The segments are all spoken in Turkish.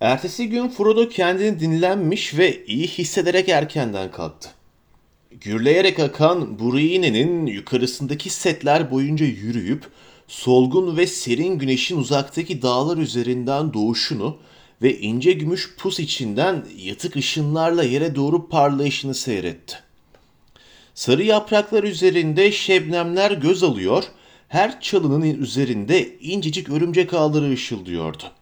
Ertesi gün Frodo kendini dinlenmiş ve iyi hissederek erkenden kalktı. Gürleyerek akan Burine'nin yukarısındaki setler boyunca yürüyüp solgun ve serin güneşin uzaktaki dağlar üzerinden doğuşunu ve ince gümüş pus içinden yatık ışınlarla yere doğru parlayışını seyretti. Sarı yapraklar üzerinde şebnemler göz alıyor, her çalının üzerinde incecik örümcek ağları ışıldıyordu.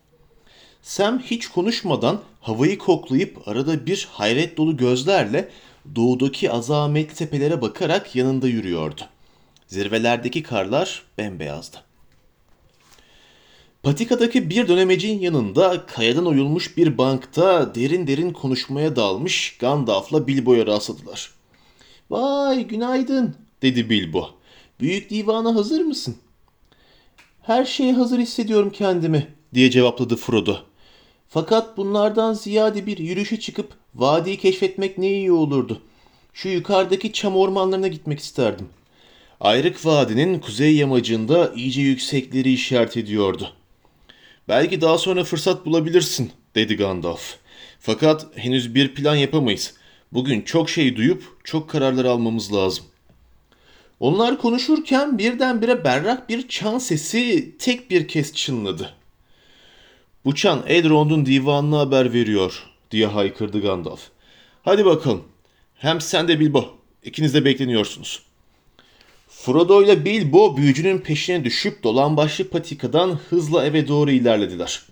Sam hiç konuşmadan havayı koklayıp arada bir hayret dolu gözlerle doğudaki azametli tepelere bakarak yanında yürüyordu. Zirvelerdeki karlar bembeyazdı. Patikadaki bir dönemecin yanında kayadan oyulmuş bir bankta derin derin konuşmaya dalmış Gandalf'la Bilbo'ya rastladılar. ''Vay günaydın'' dedi Bilbo. ''Büyük divana hazır mısın?'' ''Her şeye hazır hissediyorum kendimi'' diye cevapladı Frodo. ''Fakat bunlardan ziyade bir yürüyüşe çıkıp vadiyi keşfetmek ne iyi olurdu. Şu yukarıdaki çam ormanlarına gitmek isterdim.'' Ayrık Vadi'nin kuzey yamacında iyice yüksekleri işaret ediyordu. Belki daha sonra fırsat bulabilirsin, dedi Gandalf. Fakat henüz bir plan yapamayız. Bugün çok şey duyup çok kararlar almamız lazım. Onlar konuşurken birdenbire berrak bir çan sesi tek bir kez çınladı. Bu çan Elrond'un divanına haber veriyor, diye haykırdı Gandalf. Hadi bakalım. Hem sen de Bilbo. İkiniz de bekleniyorsunuz. Frodo ile Bilbo büyücünün peşine düşüp dolan başlı patikadan hızla eve doğru ilerlediler.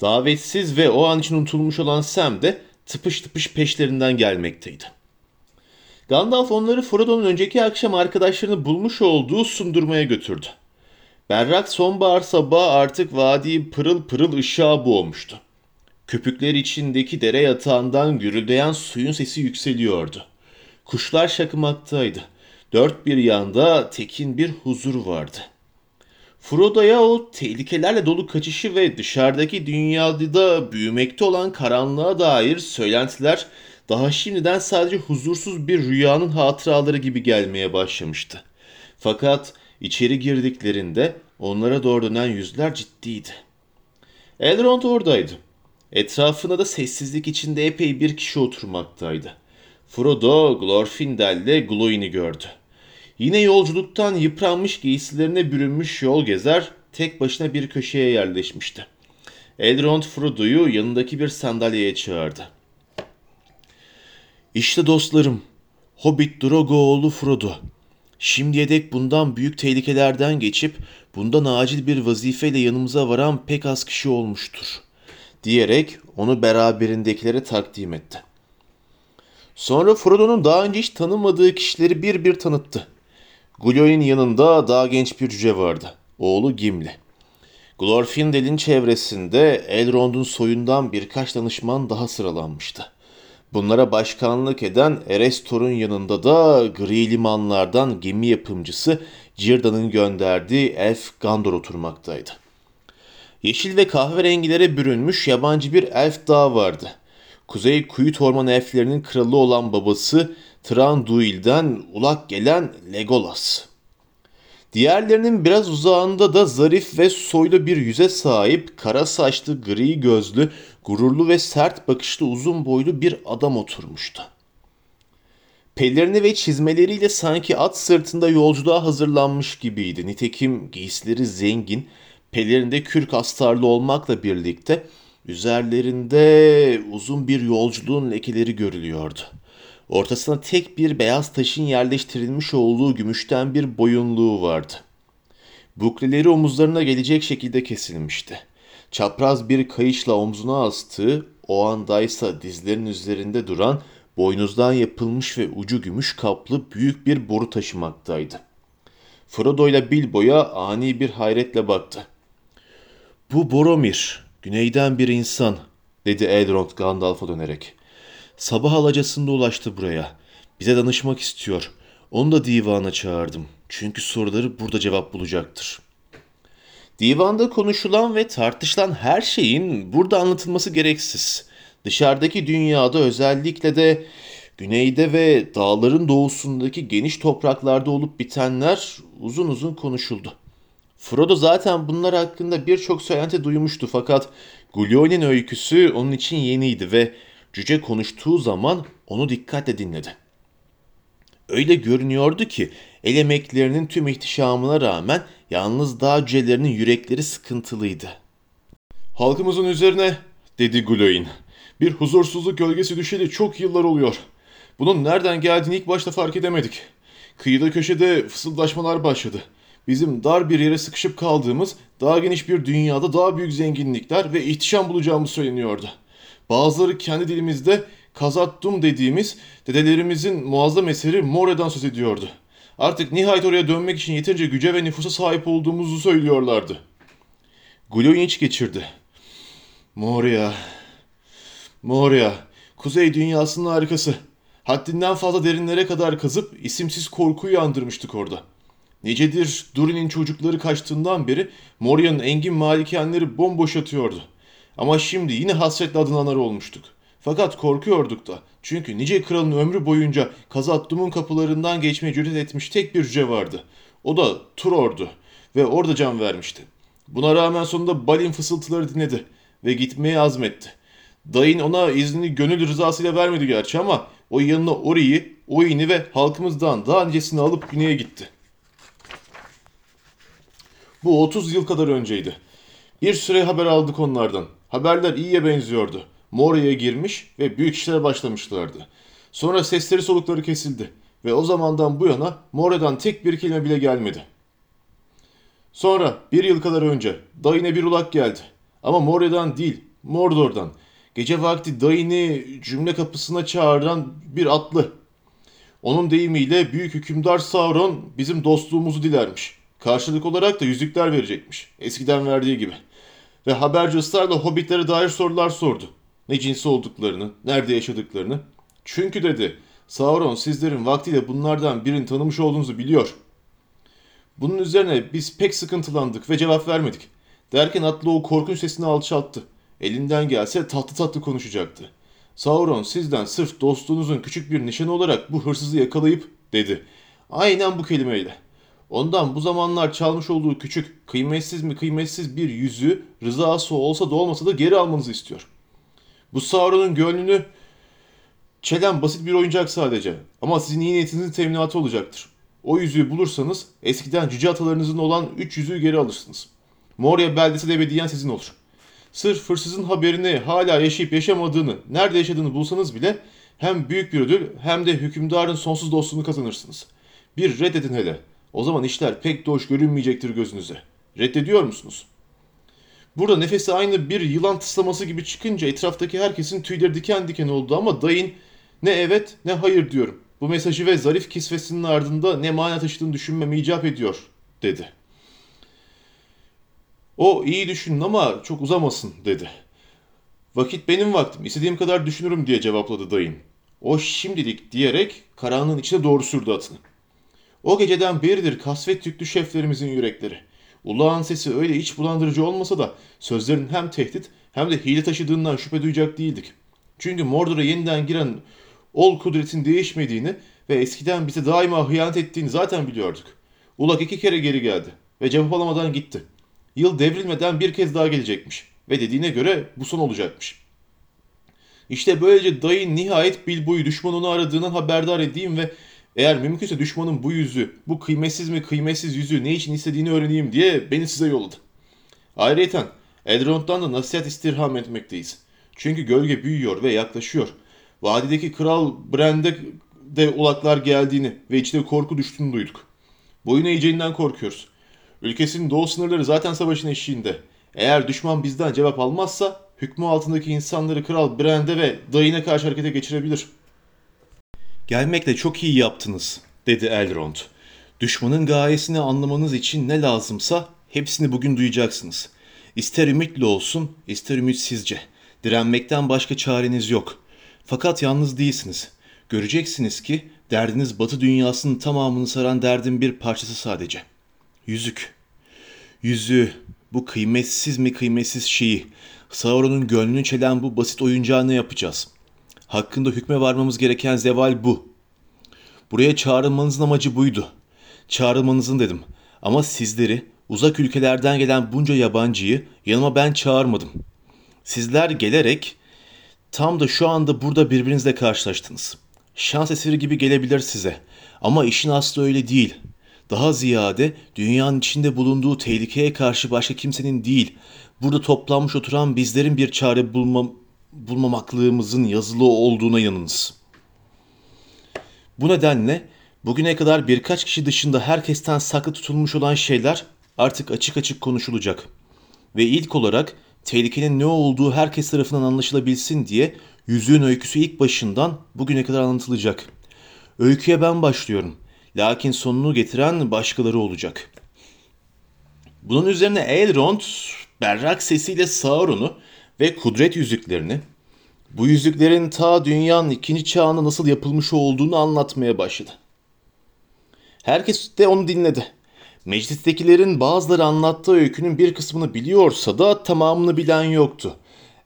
Davetsiz ve o an için unutulmuş olan Sam de tıpış tıpış peşlerinden gelmekteydi. Gandalf onları Frodo'nun önceki akşam arkadaşlarını bulmuş olduğu sundurmaya götürdü. Berrak sonbahar sabahı artık vadiyi pırıl pırıl ışığa boğmuştu. Köpükler içindeki dere yatağından gürüldeyen suyun sesi yükseliyordu. Kuşlar şakımaktaydı. Dört bir yanda tekin bir huzur vardı. Frodo'ya o tehlikelerle dolu kaçışı ve dışarıdaki dünyada da büyümekte olan karanlığa dair söylentiler daha şimdiden sadece huzursuz bir rüyanın hatıraları gibi gelmeye başlamıştı. Fakat içeri girdiklerinde onlara doğru dönen yüzler ciddiydi. Elrond oradaydı. Etrafında da sessizlik içinde epey bir kişi oturmaktaydı. Frodo Glorfindel'le Glóin'i gördü. Yine yolculuktan yıpranmış giysilerine bürünmüş yol gezer tek başına bir köşeye yerleşmişti. Elrond Frodo'yu yanındaki bir sandalyeye çağırdı. İşte dostlarım, Hobbit Drogo oğlu Frodo. Şimdiye dek bundan büyük tehlikelerden geçip bundan acil bir vazifeyle yanımıza varan pek az kişi olmuştur. Diyerek onu beraberindekilere takdim etti. Sonra Frodo'nun daha önce hiç tanımadığı kişileri bir bir tanıttı. Glor'in yanında daha genç bir cüce vardı. Oğlu Gimli. Glorfindel'in çevresinde Elrond'un soyundan birkaç danışman daha sıralanmıştı. Bunlara başkanlık eden Erestor'un yanında da gri limanlardan gemi yapımcısı Círdan'ın gönderdiği elf Gandor oturmaktaydı. Yeşil ve kahverengilere bürünmüş yabancı bir elf daha vardı. Kuzey Kuyut Orman elflerinin kralı olan babası Tranduil'den ulak gelen Legolas. Diğerlerinin biraz uzağında da zarif ve soylu bir yüze sahip, kara saçlı, gri gözlü, gururlu ve sert bakışlı uzun boylu bir adam oturmuştu. Pellerini ve çizmeleriyle sanki at sırtında yolculuğa hazırlanmış gibiydi. Nitekim giysileri zengin, pellerinde kürk astarlı olmakla birlikte üzerlerinde uzun bir yolculuğun lekeleri görülüyordu. Ortasına tek bir beyaz taşın yerleştirilmiş olduğu gümüşten bir boyunluğu vardı. Bukleleri omuzlarına gelecek şekilde kesilmişti. Çapraz bir kayışla omzuna astığı, o andaysa dizlerin üzerinde duran boynuzdan yapılmış ve ucu gümüş kaplı büyük bir boru taşımaktaydı. Frodo ile Bilbo'ya ani bir hayretle baktı. Bu Boromir, güneyden bir insan, dedi Elrond Gandalf'a dönerek. Sabah alacasında ulaştı buraya. Bize danışmak istiyor. Onu da divana çağırdım. Çünkü soruları burada cevap bulacaktır. Divanda konuşulan ve tartışılan her şeyin burada anlatılması gereksiz. Dışarıdaki dünyada özellikle de güneyde ve dağların doğusundaki geniş topraklarda olup bitenler uzun uzun konuşuldu. Frodo zaten bunlar hakkında birçok söylenti duymuştu fakat Gulion'in öyküsü onun için yeniydi ve cüce konuştuğu zaman onu dikkatle dinledi. Öyle görünüyordu ki el emeklerinin tüm ihtişamına rağmen yalnız dağ cücelerinin yürekleri sıkıntılıydı. Halkımızın üzerine dedi Guloin. Bir huzursuzluk gölgesi düşeli çok yıllar oluyor. Bunun nereden geldiğini ilk başta fark edemedik. Kıyıda köşede fısıldaşmalar başladı. Bizim dar bir yere sıkışıp kaldığımız, daha geniş bir dünyada daha büyük zenginlikler ve ihtişam bulacağımız söyleniyordu. Bazıları kendi dilimizde Kazattum dediğimiz dedelerimizin muazzam eseri More'dan söz ediyordu. Artık nihayet oraya dönmek için yeterince güce ve nüfusa sahip olduğumuzu söylüyorlardı. Guloin iç geçirdi. Moria, Moria, kuzey dünyasının harikası. Haddinden fazla derinlere kadar kazıp isimsiz korkuyu yandırmıştık orada. Nicedir Durin'in çocukları kaçtığından beri Moria'nın engin malikanları bomboş yatıyordu. Ama şimdi yine hasretle adınanlar olmuştuk. Fakat korkuyorduk da. Çünkü nice kralın ömrü boyunca Kazattum'un kapılarından geçmeye cüret etmiş tek bir cüce vardı. O da Turor'du ve orada can vermişti. Buna rağmen sonunda Balin fısıltıları dinledi ve gitmeye azmetti. Dayın ona iznini gönül rızasıyla vermedi gerçi ama o yanına Ori'yi, Oin'i ve halkımızdan daha nicesini alıp güneye gitti. Bu 30 yıl kadar önceydi. Bir süre haber aldık onlardan. Haberler iyiye benziyordu. Moria'ya girmiş ve büyük işlere başlamışlardı. Sonra sesleri solukları kesildi ve o zamandan bu yana Moria'dan tek bir kelime bile gelmedi. Sonra bir yıl kadar önce Dayın'a bir ulak geldi. Ama Moria'dan değil, Mordor'dan. Gece vakti Dayın'ı cümle kapısına çağıran bir atlı. Onun deyimiyle büyük hükümdar Sauron bizim dostluğumuzu dilermiş. Karşılık olarak da yüzükler verecekmiş. Eskiden verdiği gibi. Ve haberci ısrarla hobbitlere dair sorular sordu. Ne cinsi olduklarını, nerede yaşadıklarını. Çünkü dedi, Sauron sizlerin vaktiyle bunlardan birini tanımış olduğunuzu biliyor. Bunun üzerine biz pek sıkıntılandık ve cevap vermedik. Derken atlı o korkunç sesini alçalttı. Elinden gelse tatlı tatlı konuşacaktı. Sauron sizden sırf dostluğunuzun küçük bir nişanı olarak bu hırsızı yakalayıp dedi. Aynen bu kelimeyle. Ondan bu zamanlar çalmış olduğu küçük, kıymetsiz mi kıymetsiz bir yüzü rızası olsa da olmasa da geri almanızı istiyor. Bu Sauron'un gönlünü çelen basit bir oyuncak sadece ama sizin iyi niyetinizin teminatı olacaktır. O yüzüğü bulursanız eskiden cüce atalarınızın olan üç yüzüğü geri alırsınız. Moria beldesi de ebediyen sizin olur. Sırf hırsızın haberini hala yaşayıp yaşamadığını, nerede yaşadığını bulsanız bile hem büyük bir ödül hem de hükümdarın sonsuz dostluğunu kazanırsınız. Bir reddedin hele. O zaman işler pek de hoş görünmeyecektir gözünüze. Reddediyor musunuz? Burada nefesi aynı bir yılan tıslaması gibi çıkınca etraftaki herkesin tüyleri diken diken oldu ama dayın ne evet ne hayır diyorum. Bu mesajı ve zarif kisvesinin ardında ne mana taşıdığını düşünmemi icap ediyor dedi. O iyi düşünün ama çok uzamasın dedi. Vakit benim vaktim istediğim kadar düşünürüm diye cevapladı dayım. O şimdilik diyerek karanlığın içine doğru sürdü atını. O geceden beridir kasvet yüklü şeflerimizin yürekleri. Ulağın sesi öyle iç bulandırıcı olmasa da sözlerin hem tehdit hem de hile taşıdığından şüphe duyacak değildik. Çünkü Mordor'a yeniden giren ol kudretin değişmediğini ve eskiden bize daima hıyanet ettiğini zaten biliyorduk. Ulak iki kere geri geldi ve cevap alamadan gitti. Yıl devrilmeden bir kez daha gelecekmiş ve dediğine göre bu son olacakmış. İşte böylece dayı nihayet Bilbo'yu düşmanını aradığından haberdar edeyim ve eğer mümkünse düşmanın bu yüzü, bu kıymetsiz mi kıymetsiz yüzü ne için istediğini öğreneyim diye beni size yolladı. Ayrıca Elrond'dan da nasihat istirham etmekteyiz. Çünkü gölge büyüyor ve yaklaşıyor. Vadideki Kral Brand'e de ulaklar geldiğini ve içine korku düştüğünü duyduk. Boyun eğeceğinden korkuyoruz. Ülkesinin doğu sınırları zaten savaşın eşiğinde. Eğer düşman bizden cevap almazsa hükmü altındaki insanları Kral Brand'e ve dayına karşı harekete geçirebilir. Gelmekle çok iyi yaptınız, dedi Elrond. Düşmanın gayesini anlamanız için ne lazımsa hepsini bugün duyacaksınız. İster ümitli olsun, ister ümitsizce. Direnmekten başka çareniz yok. Fakat yalnız değilsiniz. Göreceksiniz ki derdiniz batı dünyasının tamamını saran derdin bir parçası sadece. Yüzük. Yüzüğü, bu kıymetsiz mi kıymetsiz şeyi, Sauron'un gönlünü çelen bu basit oyuncağı ne yapacağız? Hakkında hükme varmamız gereken zeval bu. Buraya çağrılmanızın amacı buydu. Çağrılmanızın dedim. Ama sizleri Uzak ülkelerden gelen bunca yabancıyı yanıma ben çağırmadım. Sizler gelerek tam da şu anda burada birbirinizle karşılaştınız. Şans eseri gibi gelebilir size. Ama işin aslı öyle değil. Daha ziyade dünyanın içinde bulunduğu tehlikeye karşı başka kimsenin değil, burada toplanmış oturan bizlerin bir çare bulma, bulmamaklığımızın yazılı olduğuna inanınız. Bu nedenle bugüne kadar birkaç kişi dışında herkesten saklı tutulmuş olan şeyler artık açık açık konuşulacak. Ve ilk olarak tehlikenin ne olduğu herkes tarafından anlaşılabilsin diye yüzüğün öyküsü ilk başından bugüne kadar anlatılacak. Öyküye ben başlıyorum. Lakin sonunu getiren başkaları olacak. Bunun üzerine Elrond berrak sesiyle Sauron'u ve kudret yüzüklerini, bu yüzüklerin ta dünyanın ikinci çağında nasıl yapılmış olduğunu anlatmaya başladı. Herkes de onu dinledi. Meclistekilerin bazıları anlattığı öykünün bir kısmını biliyorsa da tamamını bilen yoktu.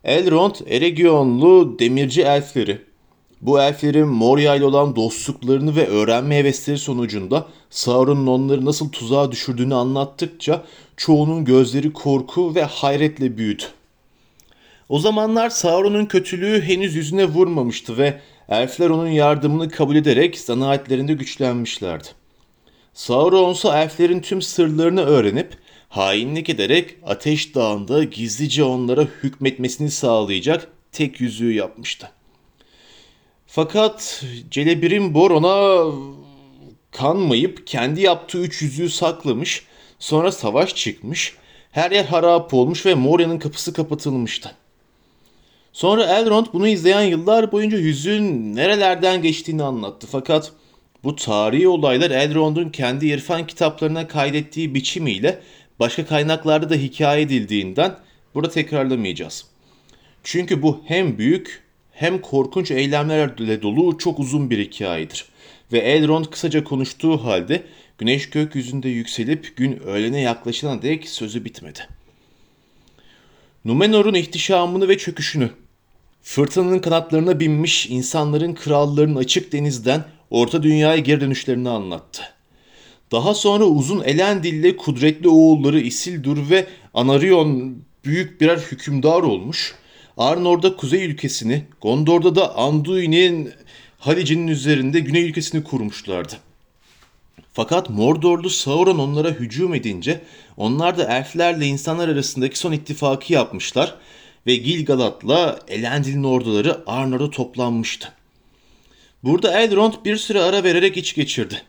Elrond, Eregionlu demirci elfleri, bu elflerin Moria ile olan dostluklarını ve öğrenme hevesleri sonucunda Sauron'un onları nasıl tuzağa düşürdüğünü anlattıkça çoğunun gözleri korku ve hayretle büyüdü. O zamanlar Sauron'un kötülüğü henüz yüzüne vurmamıştı ve elfler onun yardımını kabul ederek zanaatlerinde güçlenmişlerdi. Sauron ise elflerin tüm sırlarını öğrenip hainlik ederek Ateş Dağı'nda gizlice onlara hükmetmesini sağlayacak tek yüzüğü yapmıştı. Fakat Celebrimbor ona kanmayıp kendi yaptığı üç yüzüğü saklamış, sonra savaş çıkmış, her yer harap olmuş ve Moria'nın kapısı kapatılmıştı. Sonra Elrond bunu izleyen yıllar boyunca yüzüğün nerelerden geçtiğini anlattı. Fakat bu tarihi olaylar Elrond'un kendi irfan kitaplarına kaydettiği biçimiyle başka kaynaklarda da hikaye edildiğinden burada tekrarlamayacağız. Çünkü bu hem büyük hem korkunç eylemlerle dolu çok uzun bir hikayedir. Ve Elrond kısaca konuştuğu halde güneş gökyüzünde yükselip gün öğlene yaklaşana dek sözü bitmedi. Numenor'un ihtişamını ve çöküşünü, fırtınanın kanatlarına binmiş insanların krallarının açık denizden orta dünyaya geri dönüşlerini anlattı. Daha sonra uzun Elendil'le kudretli oğulları Isildur ve Anarion büyük birer hükümdar olmuş. Arnor'da kuzey ülkesini, Gondor'da da Anduin'in Halic'in üzerinde güney ülkesini kurmuşlardı. Fakat Mordorlu Sauron onlara hücum edince onlar da elflerle insanlar arasındaki son ittifakı yapmışlar ve Gilgalad'la Elendil'in orduları Arnor'a toplanmıştı. Burada Elrond bir süre ara vererek iç geçirdi.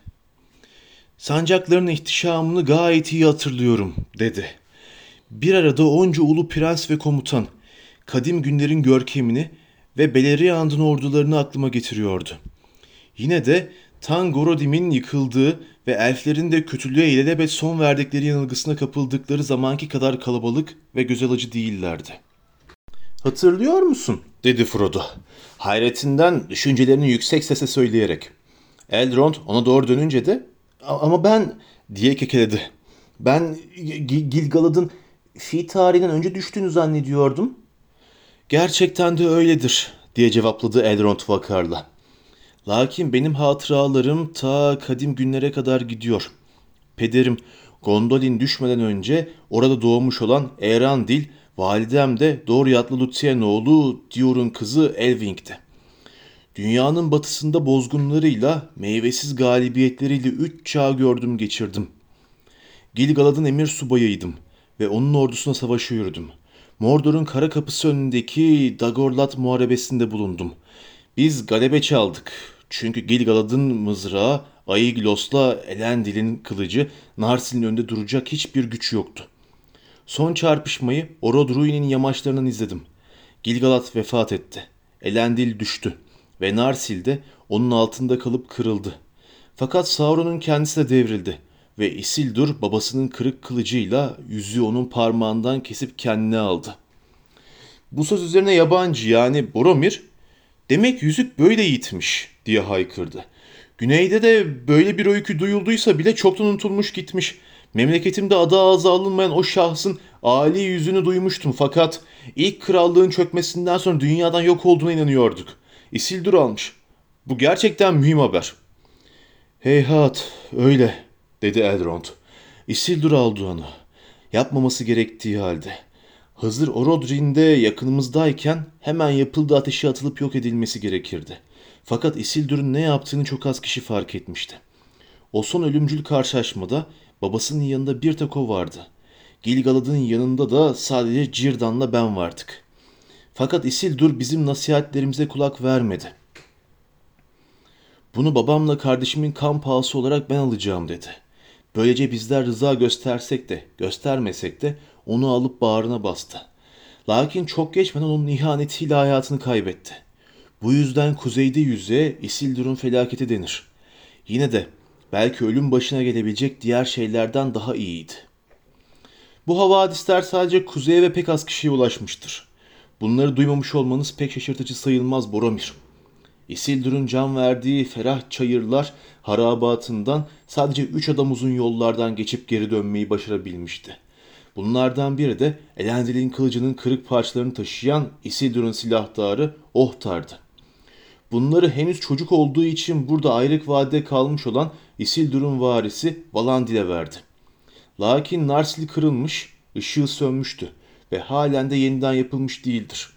Sancakların ihtişamını gayet iyi hatırlıyorum dedi. Bir arada onca ulu prens ve komutan, kadim günlerin görkemini ve Beleriand'ın ordularını aklıma getiriyordu. Yine de Tangorodim'in yıkıldığı ve elflerin de kötülüğe ilelebet son verdikleri yanılgısına kapıldıkları zamanki kadar kalabalık ve göz alıcı değillerdi. Hatırlıyor musun? dedi Frodo. Hayretinden düşüncelerini yüksek sesle söyleyerek. Elrond ona doğru dönünce de ama ben diye kekeledi. Ben Gilgalad'ın fi tarihinden önce düştüğünü zannediyordum. Gerçekten de öyledir diye cevapladı Elrond vakarla. Lakin benim hatıralarım ta kadim günlere kadar gidiyor. Pederim Gondolin düşmeden önce orada doğmuş olan Erandil, validem de doğru yatlı Luthien oğlu Dior'un kızı Elving'ti. Dünyanın batısında bozgunlarıyla, meyvesiz galibiyetleriyle üç çağ gördüm geçirdim. Gilgalad'ın emir subayıydım ve onun ordusuna savaşa yürüdüm. Mordor'un kara kapısı önündeki Dagorlat muharebesinde bulundum. Biz galebe çaldık. Çünkü Gilgalad'ın mızrağı, Aeglos'la Elendil'in kılıcı, Narsil'in önünde duracak hiçbir güç yoktu. Son çarpışmayı Orodruin'in yamaçlarından izledim. Gilgalad vefat etti. Elendil düştü ve Narsil de onun altında kalıp kırıldı. Fakat Sauron'un kendisi de devrildi ve Isildur babasının kırık kılıcıyla yüzüğü onun parmağından kesip kendine aldı. Bu söz üzerine yabancı yani Boromir demek yüzük böyle yitmiş diye haykırdı. Güneyde de böyle bir öykü duyulduysa bile çoktan unutulmuş gitmiş. Memleketimde adı ağza alınmayan o şahsın âli yüzünü duymuştum fakat ilk krallığın çökmesinden sonra dünyadan yok olduğuna inanıyorduk. Isildur almış. Bu gerçekten mühim haber. Heyhat öyle dedi Elrond. Isildur aldı onu Yapmaması gerektiği halde. Hazır Orodrin'de yakınımızdayken hemen yapıldığı ateşe atılıp yok edilmesi gerekirdi. Fakat Isildur'un ne yaptığını çok az kişi fark etmişti. O son ölümcül karşılaşmada babasının yanında bir tek o vardı. Gilgalad'ın yanında da sadece Cirdan'la ben vardık. Fakat Isildur bizim nasihatlerimize kulak vermedi. Bunu babamla kardeşimin kan pahası olarak ben alacağım dedi. Böylece bizler rıza göstersek de göstermesek de onu alıp bağrına bastı. Lakin çok geçmeden onun ihanetiyle hayatını kaybetti. Bu yüzden kuzeyde yüze Isildur'un felaketi denir. Yine de belki ölüm başına gelebilecek diğer şeylerden daha iyiydi. Bu havadisler sadece kuzeye ve pek az kişiye ulaşmıştır. Bunları duymamış olmanız pek şaşırtıcı sayılmaz Boromir. Isildur'un can verdiği ferah çayırlar harabatından sadece üç adam uzun yollardan geçip geri dönmeyi başarabilmişti. Bunlardan biri de Elendil'in kılıcının kırık parçalarını taşıyan Isildur'un silahdarı Ohtar'dı. Bunları henüz çocuk olduğu için burada ayrık vadede kalmış olan Isildur'un varisi Valandil'e verdi. Lakin Narsil kırılmış, ışığı sönmüştü ve halen de yeniden yapılmış değildir.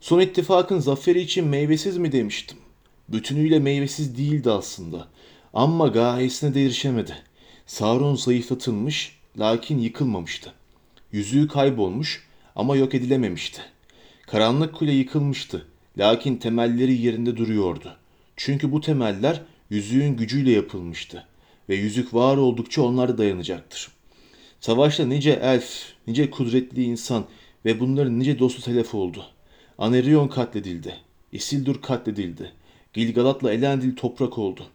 Son ittifakın zaferi için meyvesiz mi demiştim. Bütünüyle meyvesiz değildi aslında. Ama gayesine de erişemedi. Sauron zayıflatılmış lakin yıkılmamıştı. Yüzüğü kaybolmuş ama yok edilememişti. Karanlık kule yıkılmıştı lakin temelleri yerinde duruyordu. Çünkü bu temeller yüzüğün gücüyle yapılmıştı ve yüzük var oldukça onlar da dayanacaktır. Savaşta nice elf, nice kudretli insan ve bunların nice dostu telef oldu. Anerion katledildi. Isildur katledildi. Gilgalad'la Elendil toprak oldu.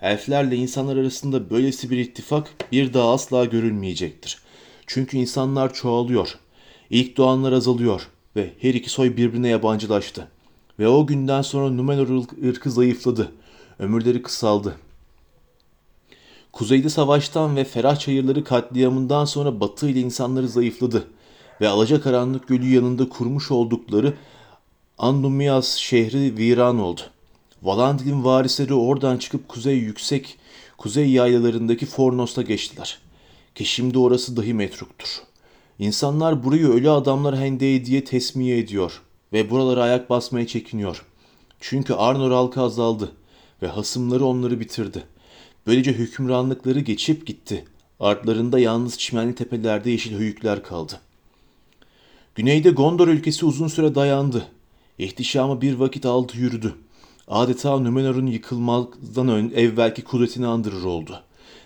Elflerle insanlar arasında böylesi bir ittifak bir daha asla görülmeyecektir. Çünkü insanlar çoğalıyor. İlk doğanlar azalıyor ve her iki soy birbirine yabancılaştı. Ve o günden sonra Numenor ırkı zayıfladı. Ömürleri kısaldı. Kuzeyde savaştan ve ferah çayırları katliamından sonra batı ile insanları zayıfladı ve Alacakaranlık Gölü yanında kurmuş oldukları Andumias şehri viran oldu. Valandil'in varisleri oradan çıkıp kuzey yüksek kuzey yaylalarındaki Fornos'ta geçtiler. Ki şimdi orası dahi metruktur. İnsanlar burayı ölü adamlar hendeği diye tesmiye ediyor ve buralara ayak basmaya çekiniyor. Çünkü Arnor halkı azaldı ve hasımları onları bitirdi. Böylece hükümranlıkları geçip gitti. Artlarında yalnız çimenli tepelerde yeşil höyükler kaldı. Güneyde Gondor ülkesi uzun süre dayandı. İhtişamı bir vakit aldı yürüdü. Adeta Numenor'un yıkılmazdan ön evvelki kudretini andırır oldu.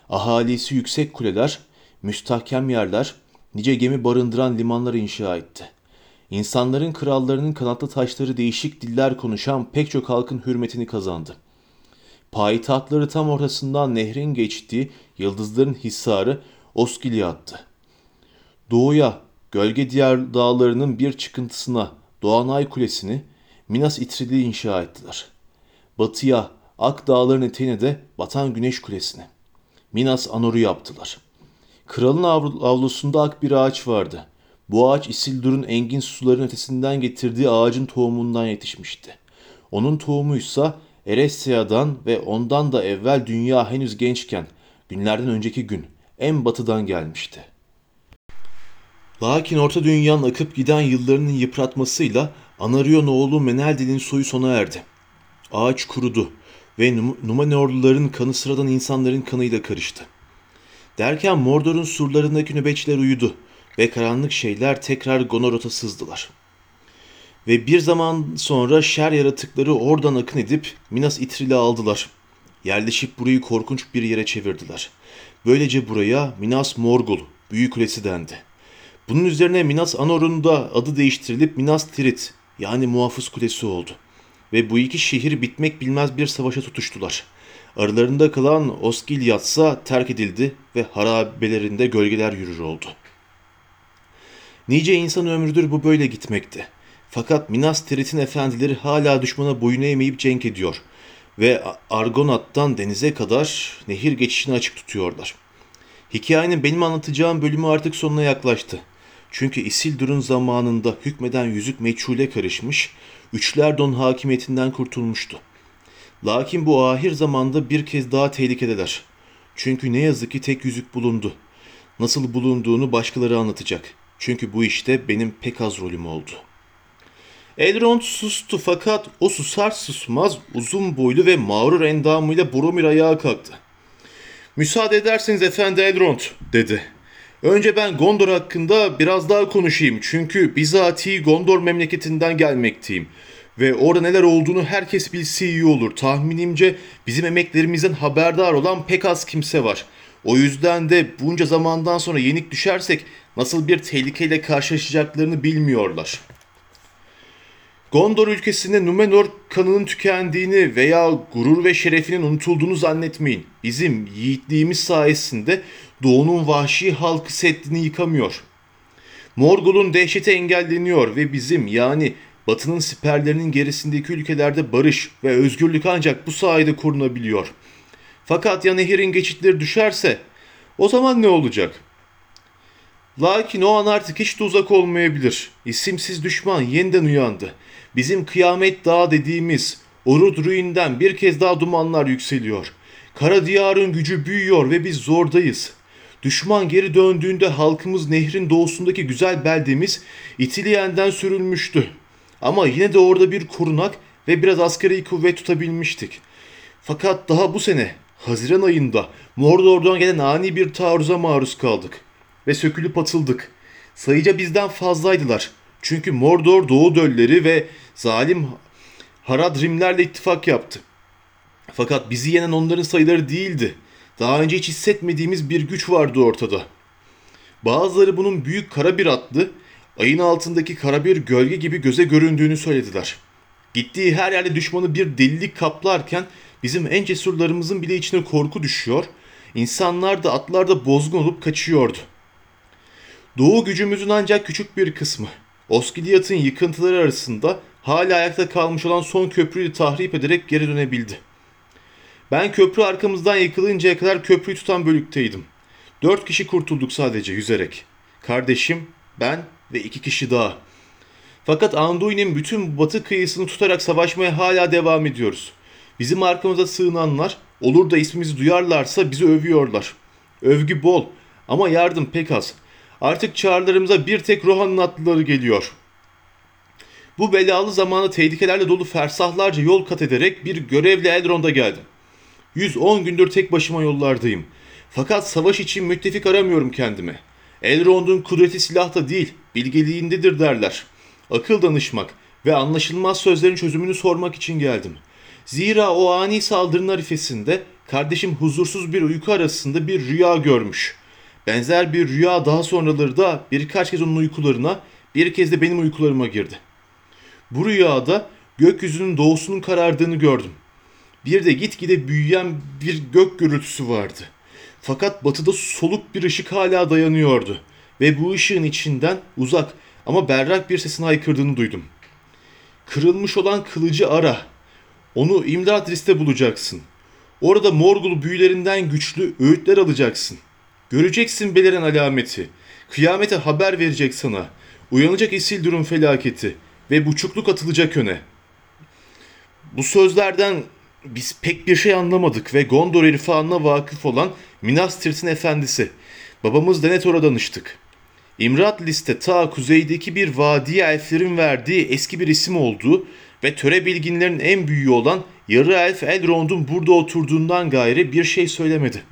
Ahalisi yüksek kuleler, müstahkem yerler, nice gemi barındıran limanlar inşa etti. İnsanların krallarının kanatlı taşları değişik diller konuşan pek çok halkın hürmetini kazandı. Payitahtları tam ortasından nehrin geçtiği yıldızların hisarı Oskiliad'dı. Doğuya, gölge diğer dağlarının bir çıkıntısına Doğanay Kulesi'ni Minas İtrili inşa ettiler. Batıya, Ak Dağların eteğine de Batan Güneş Kulesi'ni. Minas Anor'u yaptılar. Kralın avlusunda ak bir ağaç vardı. Bu ağaç Isildur'un engin suların ötesinden getirdiği ağacın tohumundan yetişmişti. Onun tohumuysa Eresia'dan ve ondan da evvel dünya henüz gençken, günlerden önceki gün, en batıdan gelmişti. Lakin Orta Dünya'nın akıp giden yıllarının yıpratmasıyla Anarion oğlu Meneldil'in soyu sona erdi. Ağaç kurudu ve Numenorluların kanı sıradan insanların kanıyla karıştı. Derken Mordor'un surlarındaki nöbetçiler uyudu ve karanlık şeyler tekrar Gonorot'a sızdılar. Ve bir zaman sonra şer yaratıkları oradan akın edip Minas İtril'i aldılar. Yerleşip burayı korkunç bir yere çevirdiler. Böylece buraya Minas Morgul, Büyük Kulesi dendi. Bunun üzerine Minas Anor'un da adı değiştirilip Minas Tirith yani Muhafız Kulesi oldu. Ve bu iki şehir bitmek bilmez bir savaşa tutuştular. Aralarında kalan Osgiliaths'a terk edildi ve harabelerinde gölgeler yürür oldu. Nice insan ömrüdür bu böyle gitmekte. Fakat Minas Tirith'in efendileri hala düşmana boyun eğmeyip cenk ediyor ve Argonat'tan denize kadar nehir geçişini açık tutuyorlar. Hikayenin benim anlatacağım bölümü artık sonuna yaklaştı. Çünkü Isildur'un zamanında hükmeden yüzük meçhule karışmış, Üçlerdon hakimiyetinden kurtulmuştu. Lakin bu ahir zamanda bir kez daha tehlikedeler. Çünkü ne yazık ki tek yüzük bulundu. Nasıl bulunduğunu başkaları anlatacak. Çünkü bu işte benim pek az rolüm oldu. Elrond sustu fakat o susar susmaz uzun boylu ve mağrur endamıyla Boromir ayağa kalktı. Müsaade ederseniz efendi Elrond dedi. Önce ben Gondor hakkında biraz daha konuşayım çünkü bizatihi Gondor memleketinden gelmekteyim. Ve orada neler olduğunu herkes bilse iyi olur. Tahminimce bizim emeklerimizden haberdar olan pek az kimse var. O yüzden de bunca zamandan sonra yenik düşersek nasıl bir tehlikeyle karşılaşacaklarını bilmiyorlar. Gondor ülkesinde Numenor kanının tükendiğini veya gurur ve şerefinin unutulduğunu zannetmeyin. Bizim yiğitliğimiz sayesinde doğunun vahşi halkı Seddini yıkamıyor. Morgul'un dehşeti engelleniyor ve bizim yani Batı'nın siperlerinin gerisindeki ülkelerde barış ve özgürlük ancak bu sayede korunabiliyor. Fakat ya nehirin geçitleri düşerse o zaman ne olacak? Lakin o an artık hiç de uzak olmayabilir. İsimsiz düşman yeniden uyandı. Bizim kıyamet dağı dediğimiz Orud ruinden bir kez daha dumanlar yükseliyor. Kara diyarın gücü büyüyor ve biz zordayız. Düşman geri döndüğünde halkımız nehrin doğusundaki güzel beldemiz İtilyen'den sürülmüştü. Ama yine de orada bir korunak ve biraz askeri kuvvet tutabilmiştik. Fakat daha bu sene Haziran ayında Mordor'dan gelen ani bir taarruza maruz kaldık ve sökülüp atıldık. Sayıca bizden fazlaydılar. Çünkü Mordor Doğu Dölleri ve zalim Haradrimlerle ittifak yaptı. Fakat bizi yenen onların sayıları değildi. Daha önce hiç hissetmediğimiz bir güç vardı ortada. Bazıları bunun büyük kara bir atlı, ayın altındaki kara bir gölge gibi göze göründüğünü söylediler. Gittiği her yerde düşmanı bir delilik kaplarken bizim en cesurlarımızın bile içine korku düşüyor, insanlar da atlar da bozgun olup kaçıyordu. Doğu gücümüzün ancak küçük bir kısmı. Osgiliath'ın yıkıntıları arasında hala ayakta kalmış olan son köprüyü tahrip ederek geri dönebildi. Ben köprü arkamızdan yıkılıncaya kadar köprüyü tutan bölükteydim. Dört kişi kurtulduk sadece yüzerek. Kardeşim, ben ve iki kişi daha. Fakat Anduin'in bütün batı kıyısını tutarak savaşmaya hala devam ediyoruz. Bizim arkamıza sığınanlar olur da ismimizi duyarlarsa bizi övüyorlar. Övgü bol ama yardım pek az. Artık çağrılarımıza bir tek Rohan'ın atlıları geliyor. Bu belalı zamanda tehlikelerle dolu fersahlarca yol kat ederek bir görevle Elrond'a geldim. 110 gündür tek başıma yollardayım. Fakat savaş için müttefik aramıyorum kendime. Elrond'un kudreti silahta değil, bilgeliğindedir derler. Akıl danışmak ve anlaşılmaz sözlerin çözümünü sormak için geldim. Zira o ani saldırının arifesinde kardeşim huzursuz bir uyku arasında bir rüya görmüş. Benzer bir rüya daha sonraları da birkaç kez onun uykularına, bir kez de benim uykularıma girdi. Bu rüyada gökyüzünün doğusunun karardığını gördüm. Bir de gitgide büyüyen bir gök gürültüsü vardı. Fakat batıda soluk bir ışık hala dayanıyordu. Ve bu ışığın içinden uzak ama berrak bir sesin haykırdığını duydum. Kırılmış olan kılıcı ara. Onu İmdadris'te bulacaksın. Orada Morgul büyülerinden güçlü öğütler alacaksın. Göreceksin beliren alameti. Kıyamete haber verecek sana. Uyanacak Isildur'un felaketi ve buçukluk atılacak öne. Bu sözlerden biz pek bir şey anlamadık ve Gondor irfanına vakıf olan Minas Tirith'in efendisi. Babamız Denethor'a danıştık. İmrat liste ta kuzeydeki bir vadiye elflerin verdiği eski bir isim olduğu ve töre bilginlerin en büyüğü olan yarı elf Elrond'un burada oturduğundan gayrı bir şey söylemedi.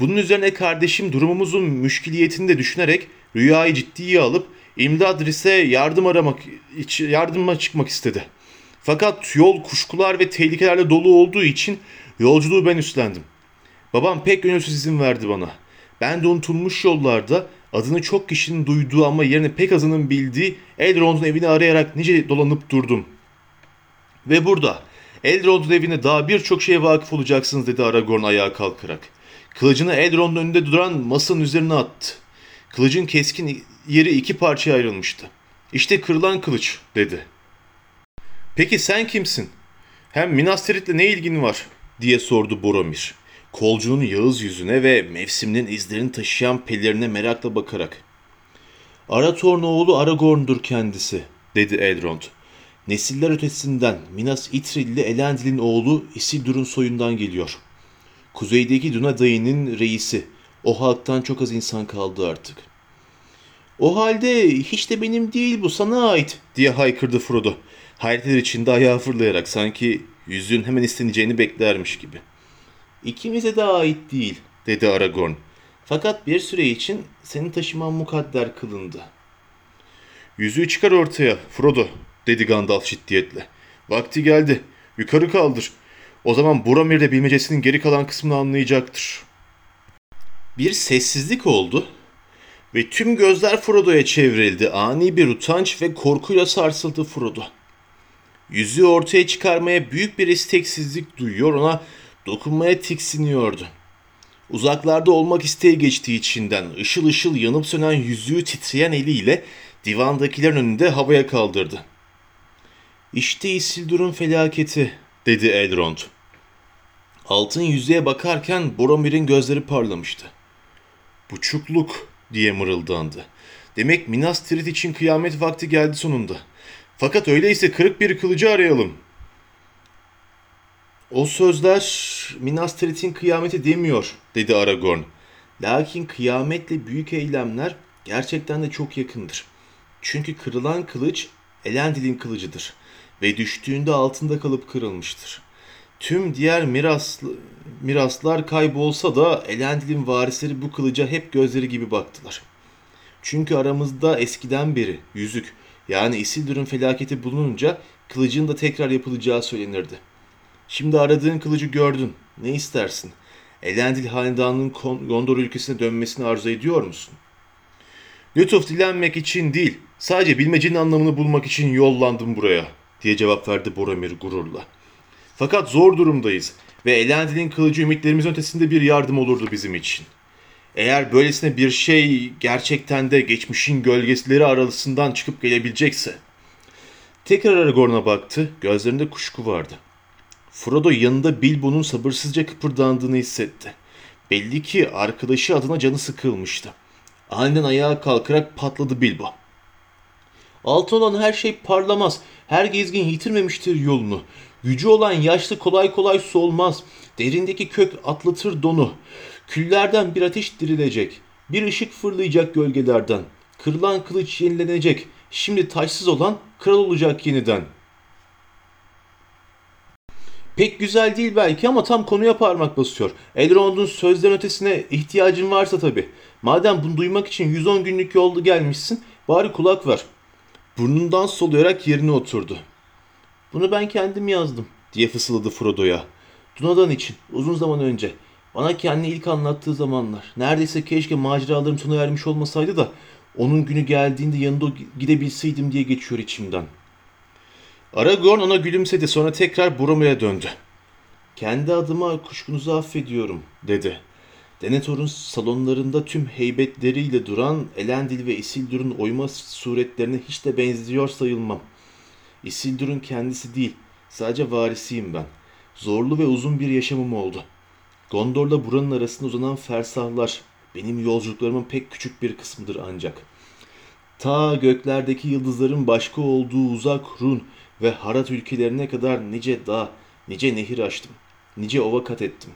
Bunun üzerine kardeşim durumumuzun müşkiliyetini de düşünerek rüyayı ciddiye alıp İmdadris'e yardım aramak, yardıma çıkmak istedi. Fakat yol kuşkular ve tehlikelerle dolu olduğu için yolculuğu ben üstlendim. Babam pek gönülsüz izin verdi bana. Ben de unutulmuş yollarda adını çok kişinin duyduğu ama yerine pek azının bildiği Elrond'un evini arayarak nice dolanıp durdum. Ve burada Elrond'un evine daha birçok şeye vakıf olacaksınız dedi Aragorn ayağa kalkarak. Kılıcını Elrond'un önünde duran masanın üzerine attı. Kılıcın keskin yeri iki parçaya ayrılmıştı. İşte kırılan kılıç dedi. Peki sen kimsin? Hem Minas Tirith'le ne ilgin var? diye sordu Boromir. Kolcunun yağız yüzüne ve mevsiminin izlerini taşıyan pelerine merakla bakarak. Arathorn oğlu Aragorn'dur kendisi, dedi Elrond. Nesiller ötesinden Minas İthrilli Elendil'in oğlu Isildur'un soyundan geliyor. Kuzeydeki Duna dayının reisi. O halktan çok az insan kaldı artık. O halde hiç de benim değil bu sana ait diye haykırdı Frodo. Hayretler içinde ayağı fırlayarak sanki yüzüğün hemen isteneceğini beklermiş gibi. İkimize de ait değil dedi Aragorn. Fakat bir süre için seni taşıman mukadder kılındı. Yüzüğü çıkar ortaya Frodo dedi Gandalf ciddiyetle. Vakti geldi. Yukarı kaldır. O zaman Boromir de bilmecesinin geri kalan kısmını anlayacaktır. Bir sessizlik oldu ve tüm gözler Frodo'ya çevrildi. Ani bir utanç ve korkuyla sarsıldı Frodo. Yüzüğü ortaya çıkarmaya büyük bir isteksizlik duyuyor, ona dokunmaya tiksiniyordu. Uzaklarda olmak isteği geçtiği içinden ışıl ışıl yanıp sönen yüzüğü titreyen eliyle divandakilerin önünde havaya kaldırdı. İşte Isildur'un felaketi, dedi Elrond. Altın yüzüğe bakarken Boromir'in gözleri parlamıştı. Buçukluk diye mırıldandı. Demek Minas Tirith için kıyamet vakti geldi sonunda. Fakat öyleyse kırık bir kılıcı arayalım. O sözler Minas Tirith'in kıyameti demiyor, dedi Aragorn. Lakin kıyametle büyük eylemler gerçekten de çok yakındır. Çünkü kırılan kılıç Elendil'in kılıcıdır ve düştüğünde altında kalıp kırılmıştır. Tüm diğer miraslı, miraslar kaybolsa da Elendil'in varisleri bu kılıca hep gözleri gibi baktılar. Çünkü aramızda eskiden beri yüzük yani Isildur'un felaketi bulununca kılıcın da tekrar yapılacağı söylenirdi. Şimdi aradığın kılıcı gördün. Ne istersin? Elendil hanedanının Gondor ülkesine dönmesini arzu ediyor musun? Lütuf dilenmek için değil, sadece bilmecenin anlamını bulmak için yollandım buraya, diye cevap verdi Boromir gururla. Fakat zor durumdayız ve Elendil'in kılıcı ümitlerimizin ötesinde bir yardım olurdu bizim için. Eğer böylesine bir şey gerçekten de geçmişin gölgeleri arasından çıkıp gelebilecekse. Tekrar Aragorn'a baktı, gözlerinde kuşku vardı. Frodo yanında Bilbo'nun sabırsızca kıpırdandığını hissetti. Belli ki arkadaşı adına canı sıkılmıştı. Aniden ayağa kalkarak patladı Bilbo. Altın olan her şey parlamaz. Her gezgin yitirmemiştir yolunu. Gücü olan yaşlı kolay kolay solmaz. Derindeki kök atlatır donu. Küllerden bir ateş dirilecek. Bir ışık fırlayacak gölgelerden. Kırılan kılıç yenilenecek. Şimdi taşsız olan kral olacak yeniden. Pek güzel değil belki ama tam konuya parmak basıyor. Elrond'un sözlerin ötesine ihtiyacın varsa tabii. Madem bunu duymak için 110 günlük yolda gelmişsin, bari kulak ver. Burnundan soluyarak yerine oturdu. Bunu ben kendim yazdım diye fısıldadı Frodo'ya. Dunadan için uzun zaman önce. Bana kendini ilk anlattığı zamanlar. Neredeyse keşke maceralarım sona ermiş olmasaydı da onun günü geldiğinde yanında gidebilseydim diye geçiyor içimden. Aragorn ona gülümsedi sonra tekrar Boromir'e döndü. Kendi adıma kuşkunuzu affediyorum dedi. Denethor'un salonlarında tüm heybetleriyle duran Elendil ve Isildur'un oyma suretlerine hiç de benziyor sayılmam. Isildur'un kendisi değil, sadece varisiyim ben. Zorlu ve uzun bir yaşamım oldu. Gondor'la buranın arasında uzanan fersahlar benim yolculuklarımın pek küçük bir kısmıdır ancak. Ta göklerdeki yıldızların başka olduğu uzak Run ve Harat ülkelerine kadar nice dağ, nice nehir açtım, nice ova kat ettim.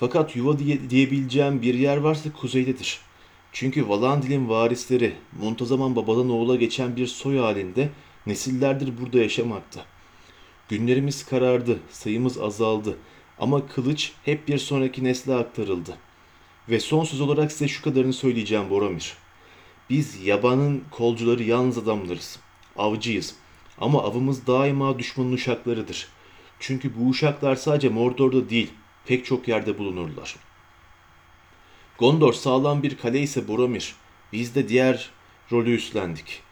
Fakat yuva diye, diyebileceğim bir yer varsa kuzeydedir. Çünkü Valandil'in varisleri muntazaman babadan oğula geçen bir soy halinde nesillerdir burada yaşamakta. Günlerimiz karardı, sayımız azaldı ama kılıç hep bir sonraki nesle aktarıldı. Ve son söz olarak size şu kadarını söyleyeceğim Boromir. Biz yabanın kolcuları yalnız adamlarız. Avcıyız. Ama avımız daima düşmanın uşaklarıdır. Çünkü bu uşaklar sadece Mordor'da değil, pek çok yerde bulunurlar. Gondor sağlam bir kale ise Boromir. Biz de diğer rolü üstlendik.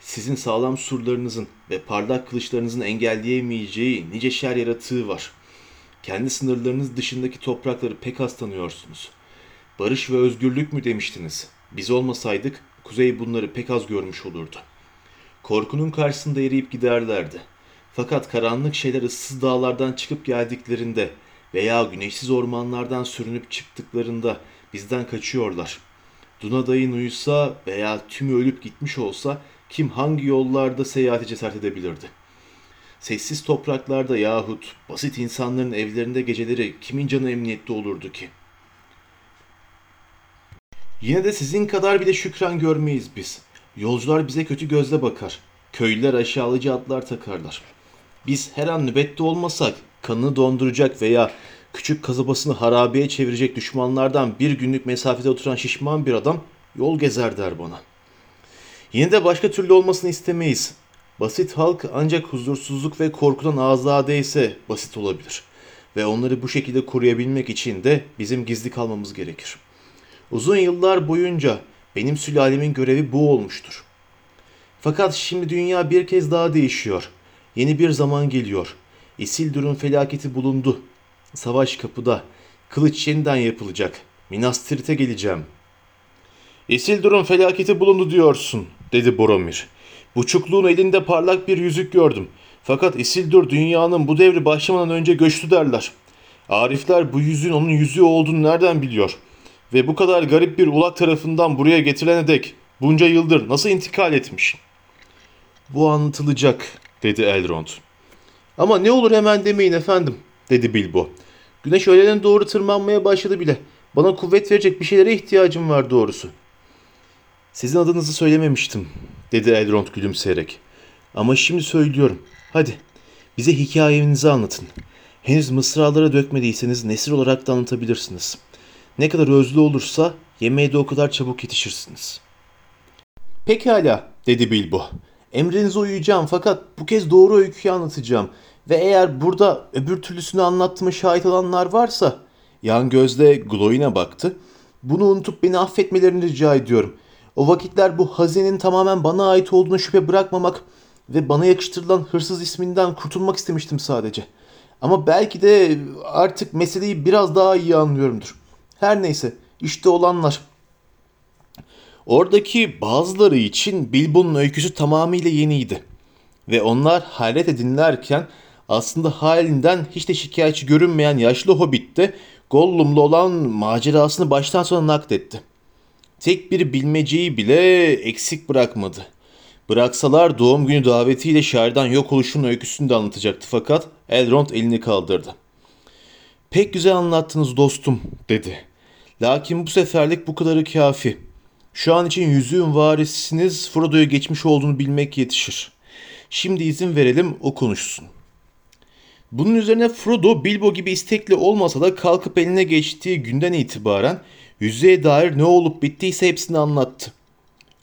Sizin sağlam surlarınızın ve parlak kılıçlarınızın engelleyemeyeceği nice şer yaratığı var. Kendi sınırlarınız dışındaki toprakları pek az tanıyorsunuz. Barış ve özgürlük mü demiştiniz? Biz olmasaydık kuzey bunları pek az görmüş olurdu. Korkunun karşısında eriyip giderlerdi. Fakat karanlık şeyler ıssız dağlardan çıkıp geldiklerinde veya güneşsiz ormanlardan sürünüp çıktıklarında bizden kaçıyorlar. Dunaday'ın uyusa veya tümü ölüp gitmiş olsa kim hangi yollarda seyahate cesaret edebilirdi? Sessiz topraklarda yahut basit insanların evlerinde geceleri kimin canı emniyette olurdu ki? Yine de sizin kadar bile şükran görmeyiz biz. Yolcular bize kötü gözle bakar. Köylüler aşağılayıcı adlar takarlar. Biz her an nöbette olmasak kanını donduracak veya küçük kasabasını harabeye çevirecek düşmanlardan bir günlük mesafede oturan şişman bir adam yol gezer der bana. Yine de başka türlü olmasını istemeyiz. Basit halk ancak huzursuzluk ve korkudan azade ise basit olabilir. Ve onları bu şekilde koruyabilmek için de bizim gizli kalmamız gerekir. Uzun yıllar boyunca benim sülalemin görevi bu olmuştur. Fakat şimdi dünya bir kez daha değişiyor. Yeni bir zaman geliyor. Isildur'un felaketi bulundu. Savaş kapıda. Kılıç yeniden yapılacak. Minas Tirith'e geleceğim. Isildur'un felaketi bulundu diyorsun, dedi Boromir. Buçukluğun elinde parlak bir yüzük gördüm. Fakat Isildur dünyanın bu devri başlamadan önce göçtü derler. Arifler bu yüzüğün onun yüzüğü olduğunu nereden biliyor? Ve bu kadar garip bir ulak tarafından buraya getirilene dek bunca yıldır nasıl intikal etmiş? Bu anlatılacak, dedi Elrond. Ama ne olur hemen demeyin efendim, dedi Bilbo. Güneş öğleden doğru tırmanmaya başladı bile. Bana kuvvet verecek bir şeylere ihtiyacım var doğrusu. Sizin adınızı söylememiştim, dedi Elrond gülümseyerek. Ama şimdi söylüyorum. Hadi, bize hikayenizi anlatın. Henüz mısralara dökmediyseniz nesir olarak da anlatabilirsiniz. Ne kadar özlü olursa yemeğe de o kadar çabuk yetişirsiniz. Pekala, dedi Bilbo. Emrinize uyuyacağım fakat bu kez doğru öyküyü anlatacağım. Ve eğer burada öbür türlüsünü anlattığıma şahit olanlar varsa... Yan gözle Glowin'e baktı. Bunu unutup beni affetmelerini rica ediyorum. O vakitler bu hazinenin tamamen bana ait olduğuna şüphe bırakmamak ve bana yakıştırılan hırsız isminden kurtulmak istemiştim sadece. Ama belki de artık meseleyi biraz daha iyi anlıyorumdur. Her neyse, işte olanlar. Oradaki bazıları için Bilbo'nun öyküsü tamamıyla yeniydi. Ve onlar hayret dinlerken aslında halinden hiç de şikayetçi görünmeyen yaşlı hobbit de Gollum'la olan macerasını baştan sona nakletti. Tek bir bilmeceyi bile eksik bırakmadı. Bıraksalar doğum günü davetiyle şairden yok oluşun öyküsünü de anlatacaktı fakat Elrond elini kaldırdı. Pek güzel anlattınız dostum dedi. Lakin bu seferlik bu kadarı kafi. Şu an için yüzüğün varisiniz Frodo'ya geçmiş olduğunu bilmek yetişir. Şimdi izin verelim o konuşsun. Bunun üzerine Frodo Bilbo gibi istekli olmasa da kalkıp eline geçtiği günden itibaren yüzüğe dair ne olup bittiyse hepsini anlattı.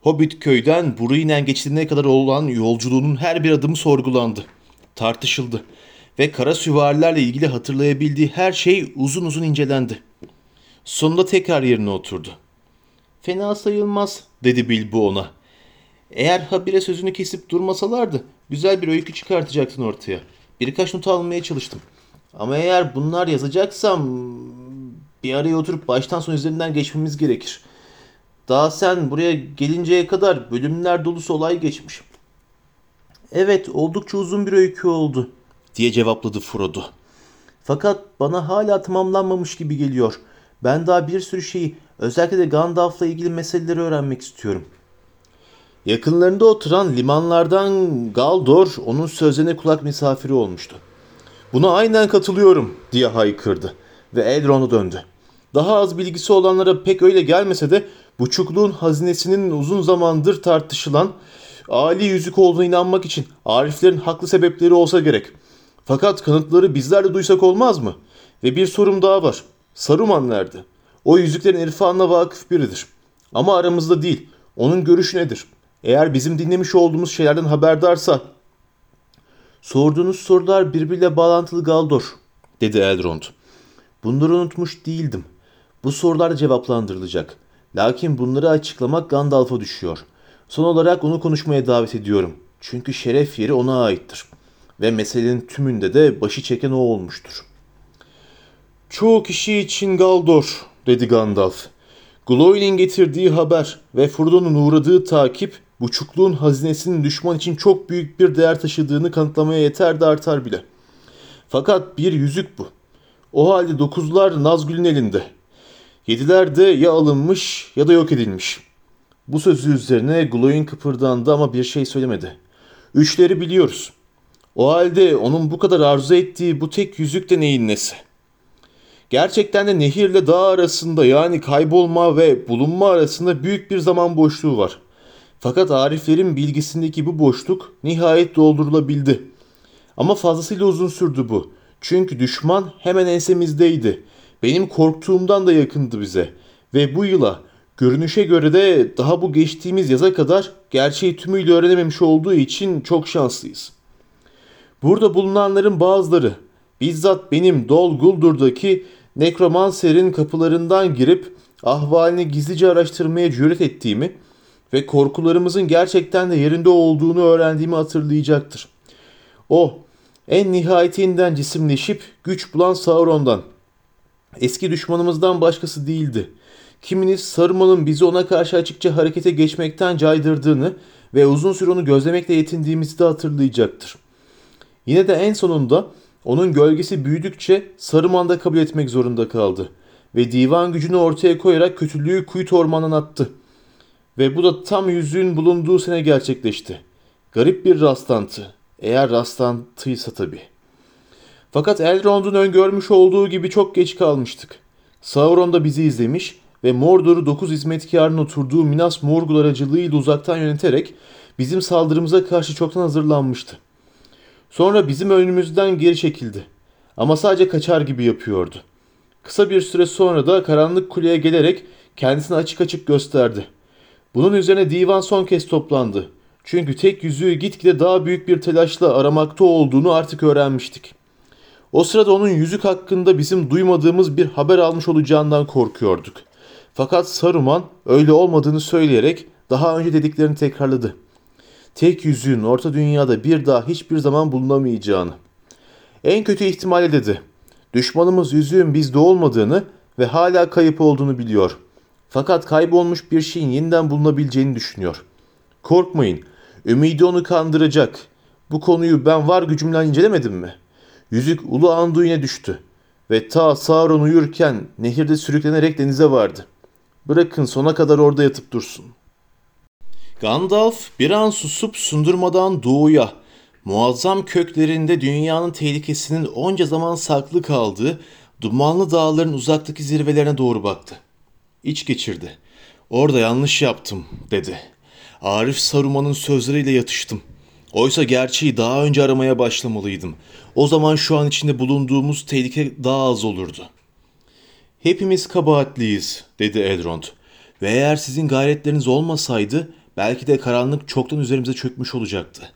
Hobbit köyden Bruinen geçtiğine kadar olan yolculuğunun her bir adımı sorgulandı, tartışıldı ve kara süvarilerle ilgili hatırlayabildiği her şey uzun uzun incelendi. Sonunda tekrar yerine oturdu. Fena sayılmaz dedi Bilbo ona. Eğer habire sözünü kesip durmasalardı güzel bir öykü çıkartacaktın ortaya. Birkaç not almaya çalıştım. Ama eğer bunlar yazacaksam bir araya oturup baştan sona üzerinden geçmemiz gerekir. Daha sen buraya gelinceye kadar bölümler dolusu olay geçmiş. Evet oldukça uzun bir öykü oldu diye cevapladı Frodo. Fakat bana hala tamamlanmamış gibi geliyor. Ben daha bir sürü şeyi özellikle de Gandalf'la ilgili meseleleri öğrenmek istiyorum. Yakınlarında oturan limanlardan Galdor onun sözlerine kulak misafiri olmuştu. Buna aynen katılıyorum diye haykırdı ve Elrond'a döndü. Daha az bilgisi olanlara pek öyle gelmese de buçukluğun hazinesinin uzun zamandır tartışılan Ali yüzük olduğuna inanmak için Ariflerin haklı sebepleri olsa gerek. Fakat kanıtları bizler de duysak olmaz mı? Ve bir sorum daha var. Saruman nerede? O yüzüklerin irfanına vakıf biridir. Ama aramızda değil. Onun görüşü nedir? Eğer bizim dinlemiş olduğumuz şeylerden haberdarsa... Sorduğunuz sorular birbiriyle bağlantılı Galdor, dedi Elrond. Bunları unutmuş değildim. Bu sorular cevaplandırılacak. Lakin bunları açıklamak Gandalf'a düşüyor. Son olarak onu konuşmaya davet ediyorum. Çünkü şeref yeri ona aittir. Ve meselenin tümünde de başı çeken o olmuştur. Çoğu kişi için Galdor, dedi Gandalf. Glóin'in getirdiği haber ve Frodo'nun uğradığı takip buçukluğun hazinesinin düşman için çok büyük bir değer taşıdığını kanıtlamaya yeter de artar bile. Fakat bir yüzük bu. O halde dokuzlar Nazgül'ün elinde. Yediler de ya alınmış ya da yok edilmiş. Bu sözü üzerine Glóin kıpırdandı ama bir şey söylemedi. Üçleri biliyoruz. O halde onun bu kadar arzu ettiği bu tek yüzük de neyin nesi? Gerçekten de nehirle dağ arasında yani kaybolma ve bulunma arasında büyük bir zaman boşluğu var. Fakat Ariflerin bilgisindeki bu boşluk nihayet doldurulabildi. Ama fazlasıyla uzun sürdü bu. Çünkü düşman hemen ensemizdeydi. Benim korktuğumdan da yakındı bize. Ve bu yıla görünüşe göre de daha bu geçtiğimiz yaza kadar gerçeği tümüyle öğrenememiş olduğu için çok şanslıyız. Burada bulunanların bazıları bizzat benim Dol Guldur'daki nekromanserin kapılarından girip ahvalini gizlice araştırmaya cüret ettiğimi ve korkularımızın gerçekten de yerinde olduğunu öğrendiğimi hatırlayacaktır. O en nihayetinden cisimleşip güç bulan Sauron'dan. Eski düşmanımızdan başkası değildi. Kiminiz Saruman'ın bizi ona karşı açıkça harekete geçmekten caydırdığını ve uzun süre onu gözlemekle yetindiğimizi de hatırlayacaktır. Yine de en sonunda onun gölgesi büyüdükçe Saruman da kabul etmek zorunda kaldı ve divan gücünü ortaya koyarak kötülüğü kuyut ormanına attı. Ve bu da tam yüzüğün bulunduğu sene gerçekleşti. Garip bir rastlantı. Eğer rastlantıysa tabii. Fakat Elrond'un öngörmüş olduğu gibi çok geç kalmıştık. Sauron da bizi izlemiş ve Mordor'u dokuz hizmetkarın oturduğu Minas Morgul aracılığıyla uzaktan yöneterek bizim saldırımıza karşı çoktan hazırlanmıştı. Sonra bizim önümüzden geri çekildi. Ama sadece kaçar gibi yapıyordu. Kısa bir süre sonra da karanlık kuleye gelerek kendisini açık açık gösterdi. Bunun üzerine divan son kez toplandı. Çünkü tek yüzüğü gitgide daha büyük bir telaşla aramakta olduğunu artık öğrenmiştik. O sırada onun yüzük hakkında bizim duymadığımız bir haber almış olacağından korkuyorduk. Fakat Saruman öyle olmadığını söyleyerek daha önce dediklerini tekrarladı. Tek yüzüğün orta dünyada bir daha hiçbir zaman bulunamayacağını. En kötü ihtimalle dedi. Düşmanımız yüzüğün bizde olmadığını ve hala kayıp olduğunu biliyor. Fakat kaybolmuş bir şeyin yeniden bulunabileceğini düşünüyor. Korkmayın. Ümidi onu kandıracak. Bu konuyu ben var gücümle incelemedim mi? Yüzük Ulu Anduin'e düştü. Ve ta Sauron uyurken nehirde sürüklenerek denize vardı. Bırakın sona kadar orada yatıp dursun. Gandalf bir an susup sundurmadan doğuya, muazzam köklerinde dünyanın tehlikesinin onca zaman saklı kaldığı dumanlı dağların uzaktaki zirvelerine doğru baktı. İç geçirdi. Orada yanlış yaptım dedi. Arif Saruman'ın sözleriyle yatıştım. Oysa gerçeği daha önce aramaya başlamalıydım. O zaman şu an içinde bulunduğumuz tehlike daha az olurdu. Hepimiz kabahatliyiz, dedi Elrond. Ve eğer sizin gayretleriniz olmasaydı belki de karanlık çoktan üzerimize çökmüş olacaktı.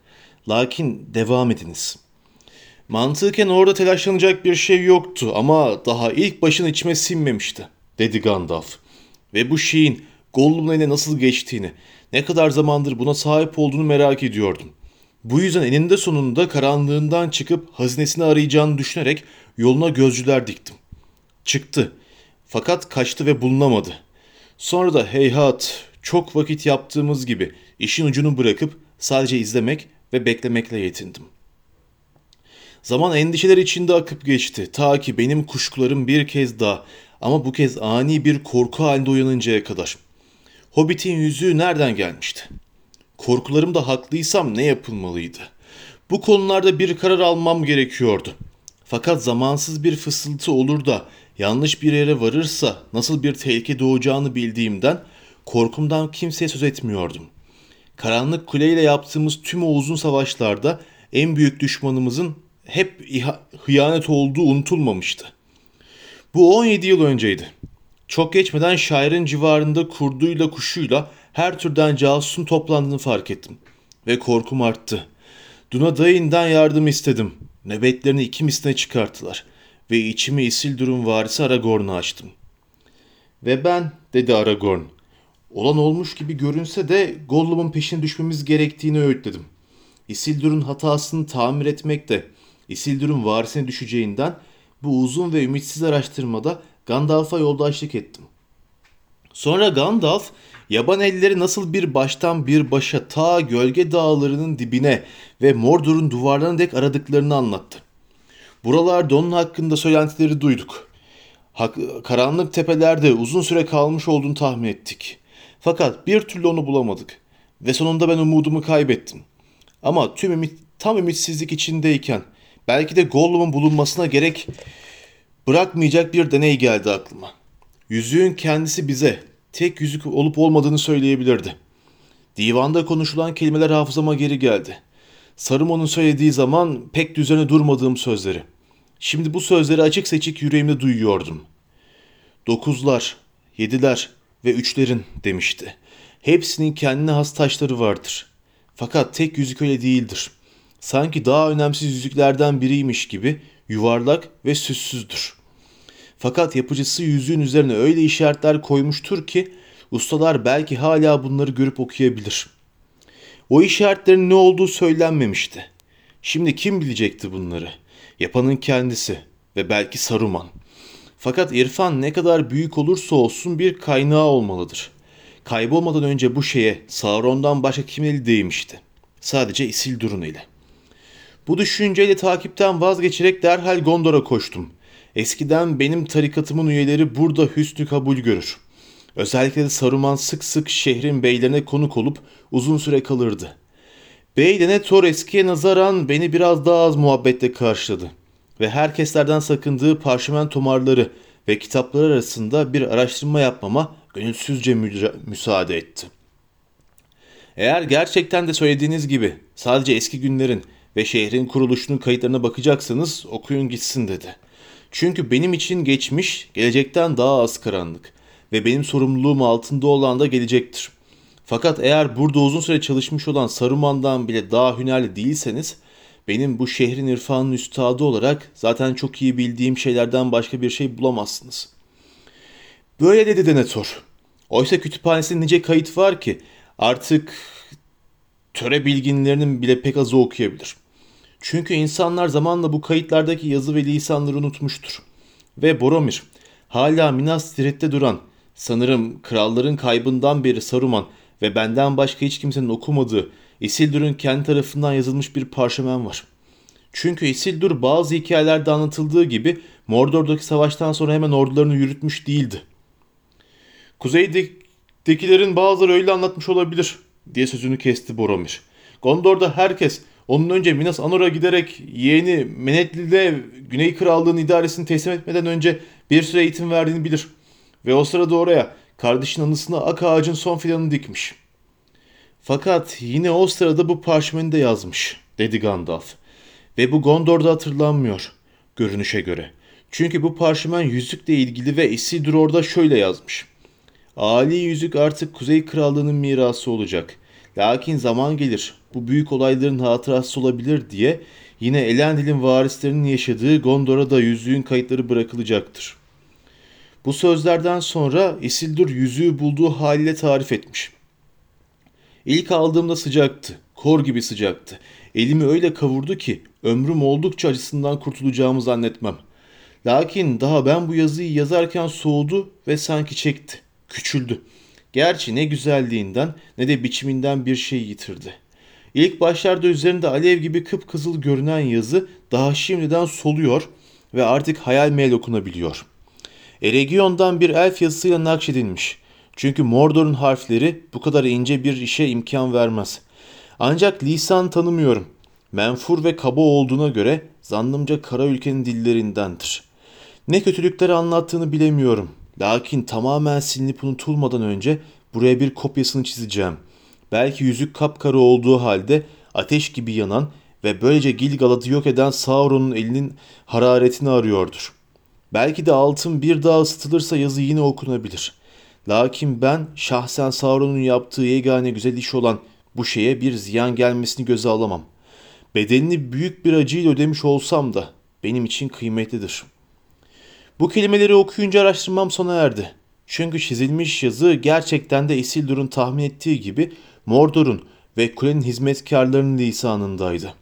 Lakin devam ediniz. Mantıken orada telaşlanacak bir şey yoktu ama daha ilk başın içime sinmemişti, dedi Gandalf. Ve bu şeyin Gollum'un eline nasıl geçtiğini, ne kadar zamandır buna sahip olduğunu merak ediyordum. Bu yüzden eninde sonunda karanlığından çıkıp hazinesini arayacağını düşünerek yoluna gözcüler diktim. Çıktı. Fakat kaçtı ve bulunamadı. Sonra da heyhat çok vakit yaptığımız gibi işin ucunu bırakıp sadece izlemek ve beklemekle yetindim. Zaman endişeler içinde akıp geçti ta ki benim kuşkularım bir kez daha ama bu kez ani bir korku halinde uyanıncaya kadar. Hobbit'in yüzüğü nereden gelmişti? Korkularım da haklıysam ne yapılmalıydı? Bu konularda bir karar almam gerekiyordu. Fakat zamansız bir fısıltı olur da yanlış bir yere varırsa nasıl bir tehlike doğacağını bildiğimden korkumdan kimseye söz etmiyordum. Karanlık kuleyle yaptığımız tüm o uzun savaşlarda en büyük düşmanımızın hep hıyanet olduğu unutulmamıştı. Bu 17 yıl önceydi. Çok geçmeden şairin civarında kurduyla kuşuyla her türden casusun toplandığını fark ettim. Ve korkum arttı. Duna dayından yardım istedim. Nöbetlerini iki misline çıkarttılar. Ve içimi Isildur'un varisi Aragorn'a açtım. Ve ben, dedi Aragorn. Olan olmuş gibi görünse de Gollum'un peşine düşmemiz gerektiğini öğütledim. Isildur'un hatasını tamir etmek de Isildur'un varisine düşeceğinden bu uzun ve ümitsiz araştırmada Gandalf'a yoldaşlık ettim. Sonra Gandalf yaban elleri nasıl bir baştan bir başa ta gölge dağlarının dibine ve Mordor'un duvarlarına dek aradıklarını anlattı. Buralarda onun hakkında söylentileri duyduk. Hak, karanlık tepelerde uzun süre kalmış olduğunu tahmin ettik. Fakat bir türlü onu bulamadık. Ve sonunda ben umudumu kaybettim. Ama tüm ümit, tam ümitsizlik içindeyken belki de Gollum'un bulunmasına gerek Bırakmayacak bir deney geldi aklıma. Yüzüğün kendisi bize tek yüzük olup olmadığını söyleyebilirdi. Divanda konuşulan kelimeler hafızama geri geldi. Saruman'ın söylediği zaman pek düzene durmadığım sözleri. Şimdi bu sözleri açık seçik yüreğimde duyuyordum. Dokuzlar, yediler ve üçlerin demişti. Hepsinin kendine has taşları vardır. Fakat tek yüzük öyle değildir. Sanki daha önemsiz yüzüklerden biriymiş gibi yuvarlak ve süssüzdür. Fakat yapıcısı yüzüğün üzerine öyle işaretler koymuştur ki ustalar belki hala bunları görüp okuyabilir. O işaretlerin ne olduğu söylenmemişti. Şimdi kim bilecekti bunları? Yapanın kendisi ve belki Saruman. Fakat irfan ne kadar büyük olursa olsun bir kaynağı olmalıdır. Kaybolmadan önce bu şeye Sauron'dan başka kimin eli değmişti? Sadece Isildur'un eli. Bu düşünceyle takipten vazgeçerek derhal Gondor'a koştum. Eskiden benim tarikatımın üyeleri burada hüsnü kabul görür. Özellikle de Saruman sık sık şehrin beylerine konuk olup uzun süre kalırdı. Bey Denethor eskiye nazaran beni biraz daha az muhabbetle karşıladı ve herkeslerden sakındığı parşömen tomarları ve kitaplar arasında bir araştırma yapmama gönülsüzce müsaade etti. Eğer gerçekten de söylediğiniz gibi sadece eski günlerin ve şehrin kuruluşunun kayıtlarına bakacaksanız okuyun gitsin dedi. Çünkü benim için geçmiş gelecekten daha az karanlık ve benim sorumluluğum altında olan da gelecektir. Fakat eğer burada uzun süre çalışmış olan Saruman'dan bile daha hünerli değilseniz benim bu şehrin irfanın üstadı olarak zaten çok iyi bildiğim şeylerden başka bir şey bulamazsınız. Böyle dedi Denethor. Oysa kütüphanesinde nice kayıt var ki artık töre bilginlerinin bile pek azı okuyabilir. Çünkü insanlar zamanla bu kayıtlardaki yazı ve lisanları unutmuştur. Ve Boromir, hala Minas Tirith'te duran, sanırım kralların kaybından beri Saruman ve benden başka hiç kimsenin okumadığı Isildur'un kendi tarafından yazılmış bir parşömen var. Çünkü Isildur bazı hikayelerde anlatıldığı gibi Mordor'daki savaştan sonra hemen ordularını yürütmüş değildi. Kuzeydekilerin bazıları öyle anlatmış olabilir diye sözünü kesti Boromir. Gondor'da herkes onun önce Minas Anor'a giderek yeğeni Menetli'de Güney Krallığı'nın idaresini teslim etmeden önce bir süre eğitim verdiğini bilir. Ve o sırada oraya kardeşin anısına ak ağacın son filanını dikmiş. Fakat yine o sırada bu parşömeni de yazmış, dedi Gandalf. Ve bu Gondor'da hatırlanmıyor, görünüşe göre. Çünkü bu parşömen yüzükle ilgili ve Isildur orada şöyle yazmış. Ali yüzük artık Kuzey Krallığı'nın mirası olacak. Lakin zaman gelir, bu büyük olayların hatırası olabilir diye yine Elendil'in varislerinin yaşadığı Gondor'a da yüzüğün kayıtları bırakılacaktır. Bu sözlerden sonra Isildur yüzüğü bulduğu haliyle tarif etmiş. İlk aldığımda sıcaktı, kor gibi sıcaktı. Elimi öyle kavurdu ki ömrüm oldukça acısından kurtulacağımı zannetmem. Lakin daha ben bu yazıyı yazarken soğudu ve sanki çekti, küçüldü. Gerçi ne güzelliğinden ne de biçiminden bir şey yitirdi. İlk başlarda üzerinde alev gibi kıpkızıl görünen yazı daha şimdiden soluyor ve artık hayal meyil okunabiliyor. Eregion'dan bir elf yazısıyla nakşedilmiş. Çünkü Mordor'un harfleri bu kadar ince bir işe imkan vermez. Ancak lisan tanımıyorum. Menfur ve kaba olduğuna göre zannımca kara ülkenin dillerindendir. Ne kötülükleri anlattığını bilemiyorum. Lakin tamamen silinip unutulmadan önce buraya bir kopyasını çizeceğim. Belki yüzük kapkara olduğu halde ateş gibi yanan ve böylece Gilgalad'ı yok eden Sauron'un elinin hararetini arıyordur. Belki de altın bir daha ısıtılırsa yazı yine okunabilir. Lakin ben şahsen Sauron'un yaptığı yegane güzel iş olan bu şeye bir ziyan gelmesini göze alamam. Bedelini büyük bir acıyla ödemiş olsam da benim için kıymetlidir. Bu kelimeleri okuyunca araştırmam sona erdi. Çünkü çizilmiş yazı gerçekten de Isildur'un tahmin ettiği gibi Mordor'un ve kulenin hizmetkarlarının lisanındaydı.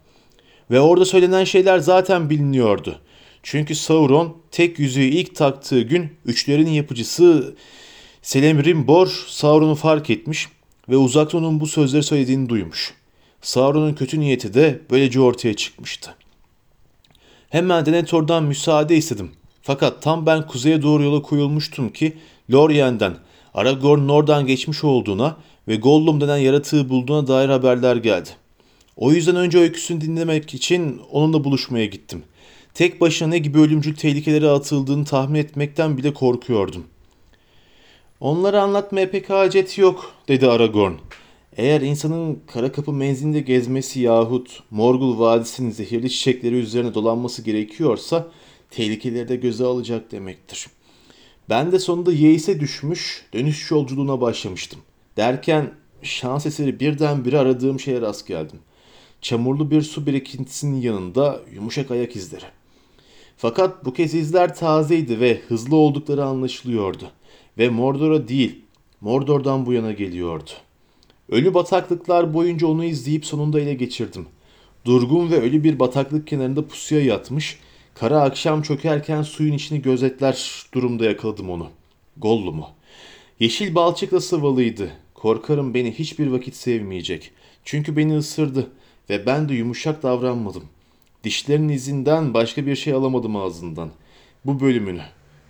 Ve orada söylenen şeyler zaten biliniyordu. Çünkü Sauron tek yüzüğü ilk taktığı gün üçlerin yapıcısı Celebrimbor Sauron'u fark etmiş ve uzaktan bu sözleri söylediğini duymuş. Sauron'un kötü niyeti de böylece ortaya çıkmıştı. Hemen Denethor'dan müsaade istedim. Fakat tam ben kuzeye doğru yola koyulmuştum ki Lorien'den Aragorn oradan geçmiş olduğuna ve Gollum denen yaratığı bulduğuna dair haberler geldi. O yüzden önce öyküsünü dinlemek için onunla buluşmaya gittim. Tek başına ne gibi ölümcül tehlikelere atıldığını tahmin etmekten bile korkuyordum. Onları anlatmaya pek hacet yok, dedi Aragorn. Eğer insanın kara kapı menzilinde gezmesi yahut Morgul Vadisi'nin zehirli çiçekleri üzerine dolanması gerekiyorsa tehlikeleri de göze alacak demektir. Ben de sonunda Yeis'e düşmüş, dönüş yolculuğuna başlamıştım. Derken şans eseri birdenbire aradığım şeye rast geldim. Çamurlu bir su birikintisinin yanında yumuşak ayak izleri. Fakat bu kez izler tazeydi ve hızlı oldukları anlaşılıyordu. Ve Mordor'a değil, Mordor'dan bu yana geliyordu. Ölü bataklıklar boyunca onu izleyip sonunda ele geçirdim. Durgun ve ölü bir bataklık kenarında pusuya yatmış, kara akşam çökerken suyun içini gözetler durumda yakaladım onu. Gollum'u. Yeşil balçıkla sıvalıydı. Korkarım beni hiçbir vakit sevmeyecek. Çünkü beni ısırdı ve ben de yumuşak davranmadım. Dişlerin izinden başka bir şey alamadım ağzından. Bu bölümünü.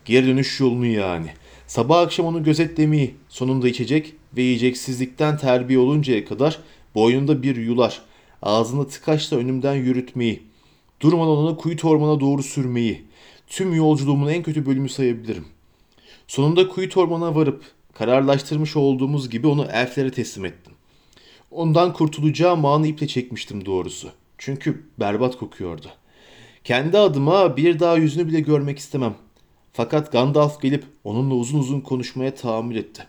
Geri dönüş yolunu yani. Sabah akşam onu gözetlemeyi, sonunda içecek ve yiyeceksizlikten terbiye oluncaya kadar boynunda bir yular, ağzında tıkaçla önümden yürütmeyi, durmadan onu kuyu ormana doğru sürmeyi, tüm yolculuğumun en kötü bölümü sayabilirim. Sonunda kuyu ormana varıp kararlaştırmış olduğumuz gibi onu elflere teslim ettim. Ondan kurtulacağım anı iple çekmiştim doğrusu. Çünkü berbat kokuyordu. Kendi adıma bir daha yüzünü bile görmek istemem. Fakat Gandalf gelip onunla uzun uzun konuşmaya tahammül etti.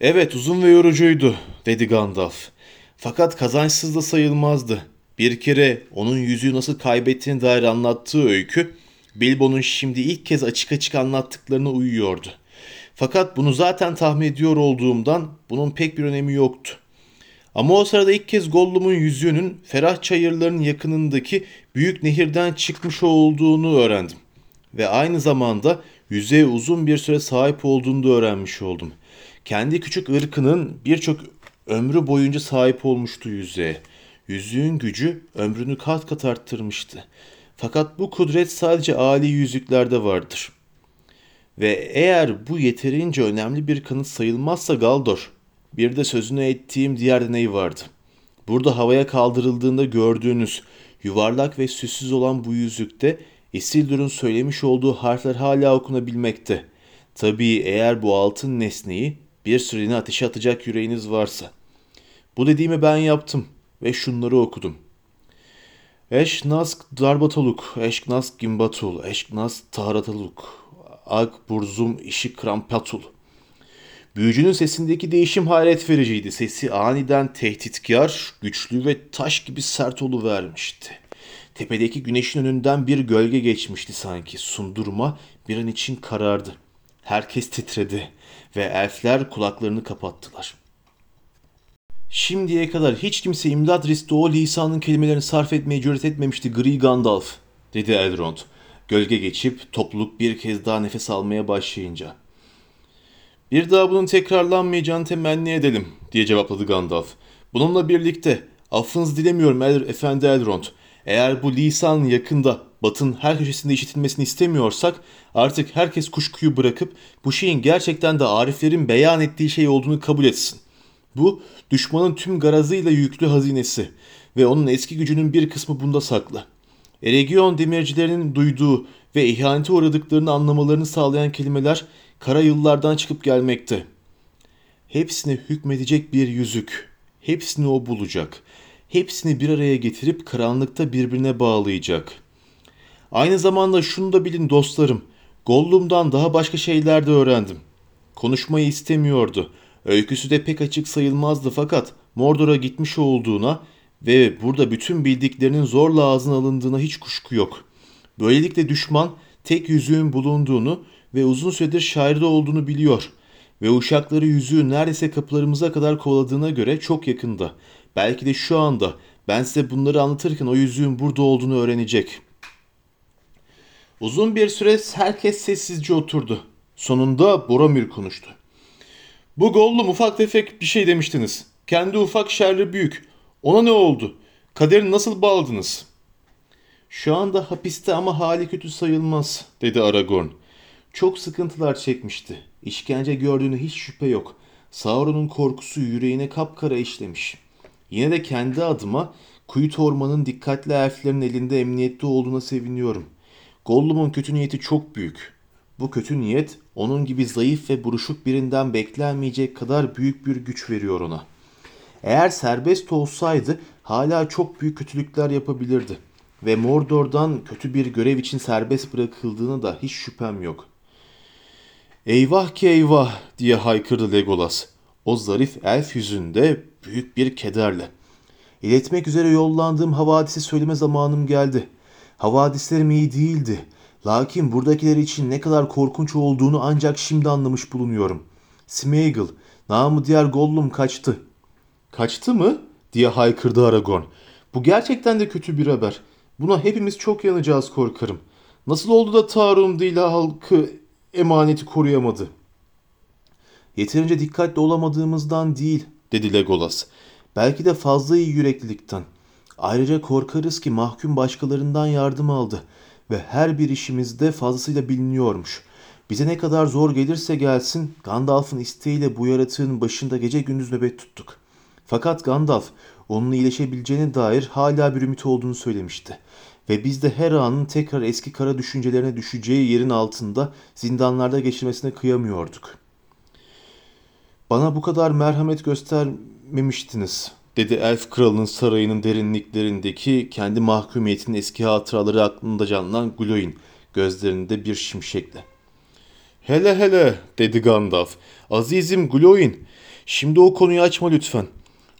Evet uzun ve yorucuydu dedi Gandalf. Fakat kazançsız da sayılmazdı. Bir kere onun yüzüğü nasıl kaybettiğine dair anlattığı öykü Bilbo'nun şimdi ilk kez açık açık anlattıklarına uyuyordu. Fakat bunu zaten tahmin ediyor olduğumdan bunun pek bir önemi yoktu. Ama o sırada ilk kez Gollum'un yüzüğünün ferah çayırların yakınındaki büyük nehirden çıkmış olduğunu öğrendim. Ve aynı zamanda yüzeye uzun bir süre sahip olduğunu da öğrenmiş oldum. Kendi küçük ırkının birçok ömrü boyunca sahip olmuştu yüzeye. Yüzüğün gücü ömrünü kat kat arttırmıştı. Fakat bu kudret sadece âli yüzüklerde vardır. Ve eğer bu yeterince önemli bir kanıt sayılmazsa Galdor, bir de sözünü ettiğim diğer deney vardı. Burada havaya kaldırıldığında gördüğünüz yuvarlak ve süssüz olan bu yüzükte Isildur'un söylemiş olduğu harfler hala okunabilmekte. Tabii eğer bu altın nesneyi bir süreliğine ateşe atacak yüreğiniz varsa. Bu dediğimi ben yaptım ve şunları okudum. Eşnask darbataluk, eşnask gimbatul, eşnask tahrataluk, ag burzum işi krampatul. Büyücünün sesindeki değişim hayret vericiydi. Sesi aniden tehditkar, güçlü ve taş gibi sert vermişti. Tepedeki güneşin önünden bir gölge geçmişti sanki. Sundurma bir an için karardı. Herkes titredi ve elfler kulaklarını kapattılar. Şimdiye kadar hiç kimse imdat risti o lisanın kelimelerini sarf etmeye cüret etmemişti Gri Gandalf, dedi Elrond. Gölge geçip topluluk bir kez daha nefes almaya başlayınca. Bir daha bunun tekrarlanmayacağını temenni edelim, diye cevapladı Gandalf. Bununla birlikte affınızı dilemiyorum El Efendi Elrond. Eğer bu lisan yakında batın her köşesinde işitilmesini istemiyorsak artık herkes kuşkuyu bırakıp bu şeyin gerçekten de Ariflerin beyan ettiği şey olduğunu kabul etsin. Bu düşmanın tüm garazıyla yüklü hazinesi ve onun eski gücünün bir kısmı bunda saklı. Eregion demircilerinin duyduğu ve ihanete uğradıklarını anlamalarını sağlayan kelimeler kara yıllardan çıkıp gelmekte. Hepsine hükmedecek bir yüzük. Hepsini o bulacak. Hepsini bir araya getirip karanlıkta birbirine bağlayacak. Aynı zamanda şunu da bilin dostlarım. Gollum'dan daha başka şeyler de öğrendim. Konuşmayı istemiyordu. Öyküsü de pek açık sayılmazdı fakat Mordor'a gitmiş olduğuna ve burada bütün bildiklerinin zorla ağzına alındığına hiç kuşku yok. Böylelikle düşman tek yüzüğün bulunduğunu ve uzun süredir şairde olduğunu biliyor ve uşakları yüzüğü neredeyse kapılarımıza kadar kovaladığına göre çok yakında. Belki de şu anda ben size bunları anlatırken o yüzüğün burada olduğunu öğrenecek. Uzun bir süre herkes sessizce oturdu. Sonunda Boromir konuştu. Bu Gollum ufak tefek bir şey demiştiniz. Kendi ufak şerri büyük. Ona ne oldu? Kaderini nasıl bağladınız? Şu anda hapiste ama hali kötü sayılmaz, dedi Aragorn. Çok sıkıntılar çekmişti. İşkence gördüğüne hiç şüphe yok. Sauron'un korkusu yüreğine kapkara işlemiş. Yine de kendi adıma Kuyut ormanın dikkatli elflerin elinde emniyette olduğuna seviniyorum. Gollum'un kötü niyeti çok büyük. Bu kötü niyet onun gibi zayıf ve buruşuk birinden beklenmeyecek kadar büyük bir güç veriyor ona. Eğer serbest olsaydı hala çok büyük kötülükler yapabilirdi. Ve Mordor'dan kötü bir görev için serbest bırakıldığına da hiç şüphem yok. Eyvah ki eyvah diye haykırdı Legolas. O zarif elf yüzünde büyük bir kederle. İletmek üzere yollandığım havadisi söyleme zamanım geldi. Havadislerim iyi değildi. Lakin buradakiler için ne kadar korkunç olduğunu ancak şimdi anlamış bulunuyorum. Smeagol, namı diğer Gollum kaçtı. Kaçtı mı? diye haykırdı Aragorn. Bu gerçekten de kötü bir haber. Buna hepimiz çok yanacağız korkarım. Nasıl oldu da Tarun değil halkı emaneti koruyamadı? Yeterince dikkatli olamadığımızdan değil, dedi Legolas. Belki de fazla iyi yüreklilikten. Ayrıca korkarız ki mahkum başkalarından yardım aldı ve her bir işimizde fazlasıyla biliniyormuş. Bize ne kadar zor gelirse gelsin Gandalf'ın isteğiyle bu yaratığın başında gece gündüz nöbet tuttuk. Fakat Gandalf onun iyileşebileceğine dair hala bir ümit olduğunu söylemişti. Ve biz de her anın tekrar eski kara düşüncelerine düşeceği yerin altında zindanlarda geçirmesine kıyamıyorduk. Bana bu kadar merhamet göstermemiştiniz, dedi elf kralının sarayının derinliklerindeki kendi mahkumiyetinin eski hatıraları aklında canlanan Gloin gözlerinde bir şimşekle. Hele hele dedi Gandalf. Azizim Gloin şimdi o konuyu açma lütfen.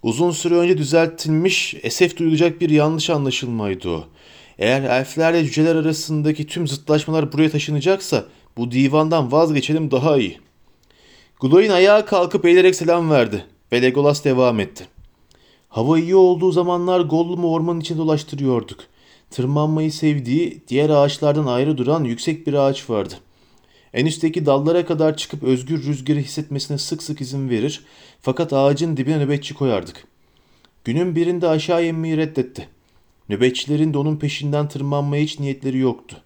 Uzun süre önce düzeltilmiş, esef duyulacak bir yanlış anlaşılmaydı o. Eğer elflerle cüceler arasındaki tüm zıtlaşmalar buraya taşınacaksa bu divandan vazgeçelim daha iyi. Gloin ayağa kalkıp eğilerek selam verdi ve Legolas devam etti. Hava iyi olduğu zamanlar Gollum'u ormanın içinde dolaştırıyorduk. Tırmanmayı sevdiği, diğer ağaçlardan ayrı duran yüksek bir ağaç vardı. En üstteki dallara kadar çıkıp özgür rüzgarı hissetmesine sık sık izin verir fakat ağacın dibine nöbetçi koyardık. Günün birinde aşağı inmeyi reddetti. Nöbetçilerin de onun peşinden tırmanmaya hiç niyetleri yoktu.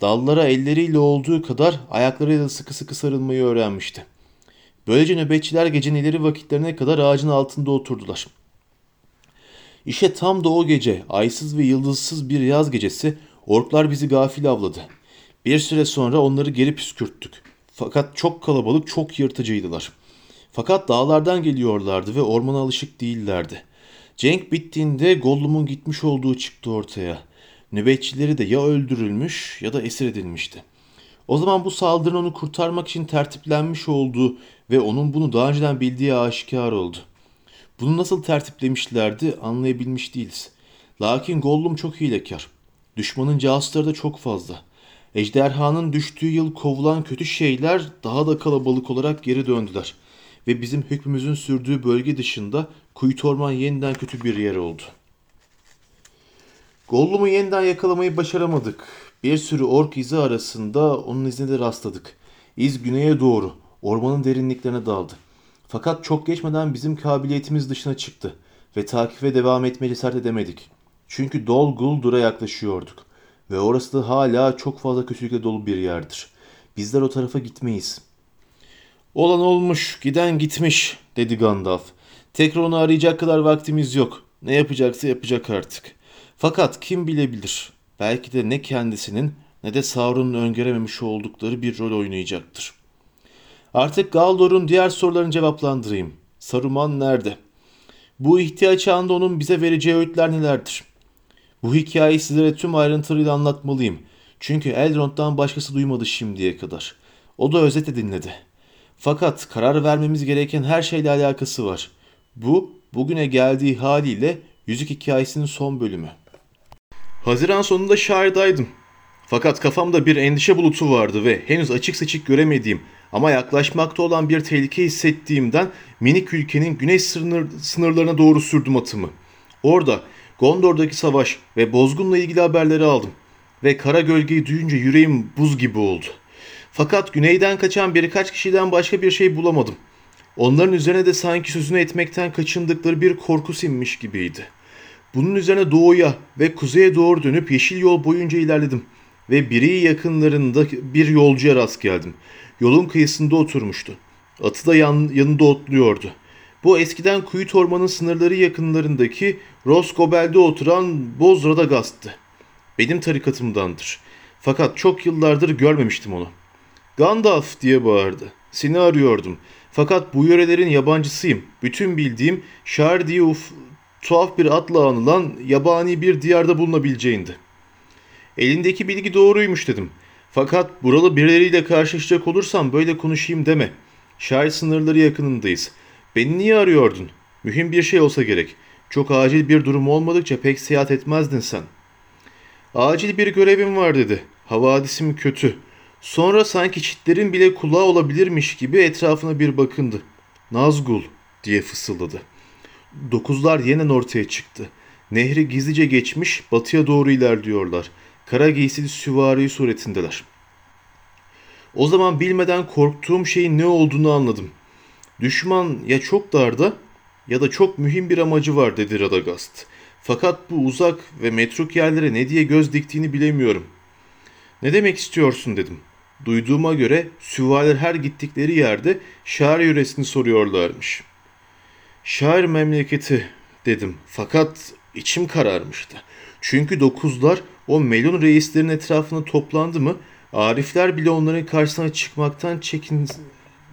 Dallara elleriyle olduğu kadar ayaklarıyla sıkı sıkı sarılmayı öğrenmişti. Böylece nöbetçiler gecenin ileri vakitlerine kadar ağacın altında oturdular. İşte tam da o gece aysız ve yıldızsız bir yaz gecesi orklar bizi gafil avladı. Bir süre sonra onları geri püskürttük. Fakat çok kalabalık, çok yırtıcıydılar. Fakat dağlardan geliyorlardı ve ormana alışık değillerdi. Cenk bittiğinde Gollum'un gitmiş olduğu çıktı ortaya. Nöbetçileri de ya öldürülmüş ya da esir edilmişti. O zaman bu saldırının onu kurtarmak için tertiplenmiş olduğu ve onun bunu daha önceden bildiği aşikar oldu. Bunu nasıl tertiplemişlerdi anlayabilmiş değiliz. Lakin Gollum çok hilekar. Düşmanın casusları da çok fazla. Ejderhanın düştüğü yıl kovulan kötü şeyler daha da kalabalık olarak geri döndüler. Ve bizim hükmümüzün sürdüğü bölge dışında Kuyut Orman yeniden kötü bir yer oldu. Gollum'u yeniden yakalamayı başaramadık. Bir sürü ork izi arasında onun izine de rastladık. İz güneye doğru, ormanın derinliklerine daldı. Fakat çok geçmeden bizim kabiliyetimiz dışına çıktı ve takife devam etmeye cesaret edemedik. Çünkü Dol Guldur'a yaklaşıyorduk ve orası da hala çok fazla kötülükle dolu bir yerdir. Bizler o tarafa gitmeyiz. Olan olmuş, giden gitmiş, dedi Gandalf. Tekrar onu arayacak kadar vaktimiz yok. Ne yapacaksa yapacak artık. Fakat kim bilebilir? Belki de ne kendisinin ne de Sauron'un öngörememiş oldukları bir rol oynayacaktır. Artık Galdor'un diğer sorularını cevaplandırayım. Saruman nerede? Bu ihtiyaç anında onun bize vereceği öğütler nelerdir? Bu hikayeyi sizlere tüm ayrıntıyla anlatmalıyım. Çünkü Elrond'dan başkası duymadı şimdiye kadar. O da özetle dinledi. Fakat karar vermemiz gereken her şeyle alakası var. Bu, bugüne geldiği haliyle Yüzük Hikayesi'nin son bölümü. Haziran sonunda şahirdaydım. Fakat kafamda bir endişe bulutu vardı ve henüz açık seçik göremediğim ama yaklaşmakta olan bir tehlike hissettiğimden minik ülkenin güney sınır, sınırlarına doğru sürdüm atımı. Orada Gondor'daki savaş ve bozgunla ilgili haberleri aldım ve kara gölgeyi duyunca yüreğim buz gibi oldu. Fakat güneyden kaçan birkaç kişiden başka bir şey bulamadım. Onların üzerine de sanki sözünü etmekten kaçındıkları bir korku sinmiş gibiydi. Bunun üzerine doğuya ve kuzeye doğru dönüp yeşil yol boyunca ilerledim ve biri yakınlarında bir yolcuya rast geldim. Yolun kıyısında oturmuştu. Atı da yan, yanında otluyordu. Bu eskiden Kuyut Orman'ın sınırları yakınlarındaki Rosgobel'de oturan Boz Radagast'tı. Benim tarikatımdandır. Fakat çok yıllardır görmemiştim onu. Gandalf diye bağırdı. Seni arıyordum. Fakat bu yörelerin yabancısıyım. Bütün bildiğim Şar tuhaf bir adla anılan yabani bir diyarda bulunabileceğindi. Elindeki bilgi doğruymuş dedim. Fakat buralı birileriyle karşılaşacak olursam böyle konuşayım deme. Şair sınırları yakınındayız. Beni niye arıyordun? Mühim bir şey olsa gerek. Çok acil bir durum olmadıkça pek seyahat etmezdin sen. Acil bir görevim var dedi. Havadisim kötü. Sonra sanki çitlerin bile kulağı olabilirmiş gibi etrafına bir bakındı. Nazgul diye fısıldadı. Dokuzlar yeniden ortaya çıktı. Nehri gizlice geçmiş batıya doğru ilerliyorlar. Kara giysili süvari suretindeler. O zaman bilmeden korktuğum şeyin ne olduğunu anladım. Düşman ya çok darda ya da çok mühim bir amacı var dedi Radagast. Fakat bu uzak ve metruk yerlere ne diye göz diktiğini bilemiyorum. Ne demek istiyorsun dedim. Duyduğuma göre süvariler her gittikleri yerde şair yöresini soruyorlarmış. Şair memleketi dedim fakat içim kararmıştı. Çünkü dokuzlar o melun reislerin etrafına toplandı mı Arifler bile onların karşısına çıkmaktan çekin,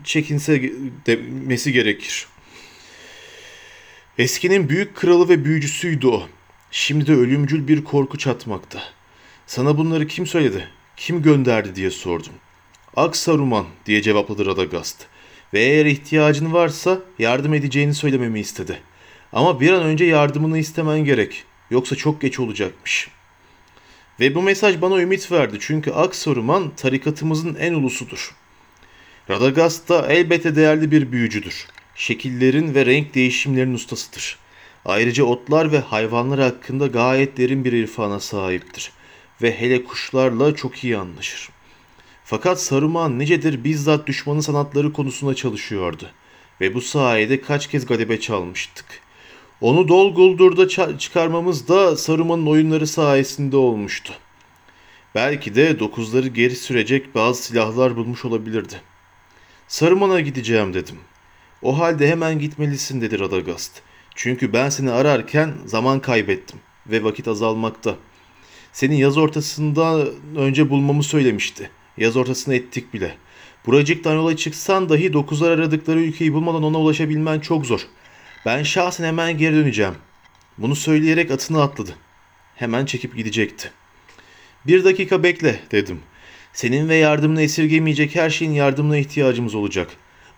çekinse demesi gerekir. Eskinin büyük kralı ve büyücüsüydü o. Şimdi de ölümcül bir korku çatmakta. Sana bunları kim söyledi? Kim gönderdi diye sordum. Aksaruman diye cevapladı Radagast. Ve eğer ihtiyacın varsa yardım edeceğini söylememi istedi. Ama bir an önce yardımını istemen gerek. Yoksa çok geç olacakmış. Ve bu mesaj bana ümit verdi çünkü Aksaruman tarikatımızın en ulusudur. Radagast da elbette değerli bir büyücüdür. Şekillerin ve renk değişimlerinin ustasıdır. Ayrıca otlar ve hayvanlar hakkında gayet derin bir irfana sahiptir ve hele kuşlarla çok iyi anlaşır. Fakat Saruman nicedir bizzat düşmanın sanatları konusunda çalışıyordu ve bu sayede kaç kez galebe çalmıştık. Onu Dol Guldur'da çıkarmamız da Saruman'ın oyunları sayesinde olmuştu. Belki de dokuzları geri sürecek bazı silahlar bulmuş olabilirdi. Saruman'a gideceğim dedim. O halde hemen gitmelisin dedi Radagast. Çünkü ben seni ararken zaman kaybettim ve vakit azalmakta. Seni yaz ortasında önce bulmamı söylemişti. Yaz ortasına ettik bile. Buracıktan yola çıksan dahi dokuzlar aradıkları ülkeyi bulmadan ona ulaşabilmen çok zor. Ben şahsen hemen geri döneceğim. Bunu söyleyerek atını atladı. Hemen çekip gidecekti. Bir dakika bekle dedim. Senin ve yardımını esirgemeyecek her şeyin yardımına ihtiyacımız olacak.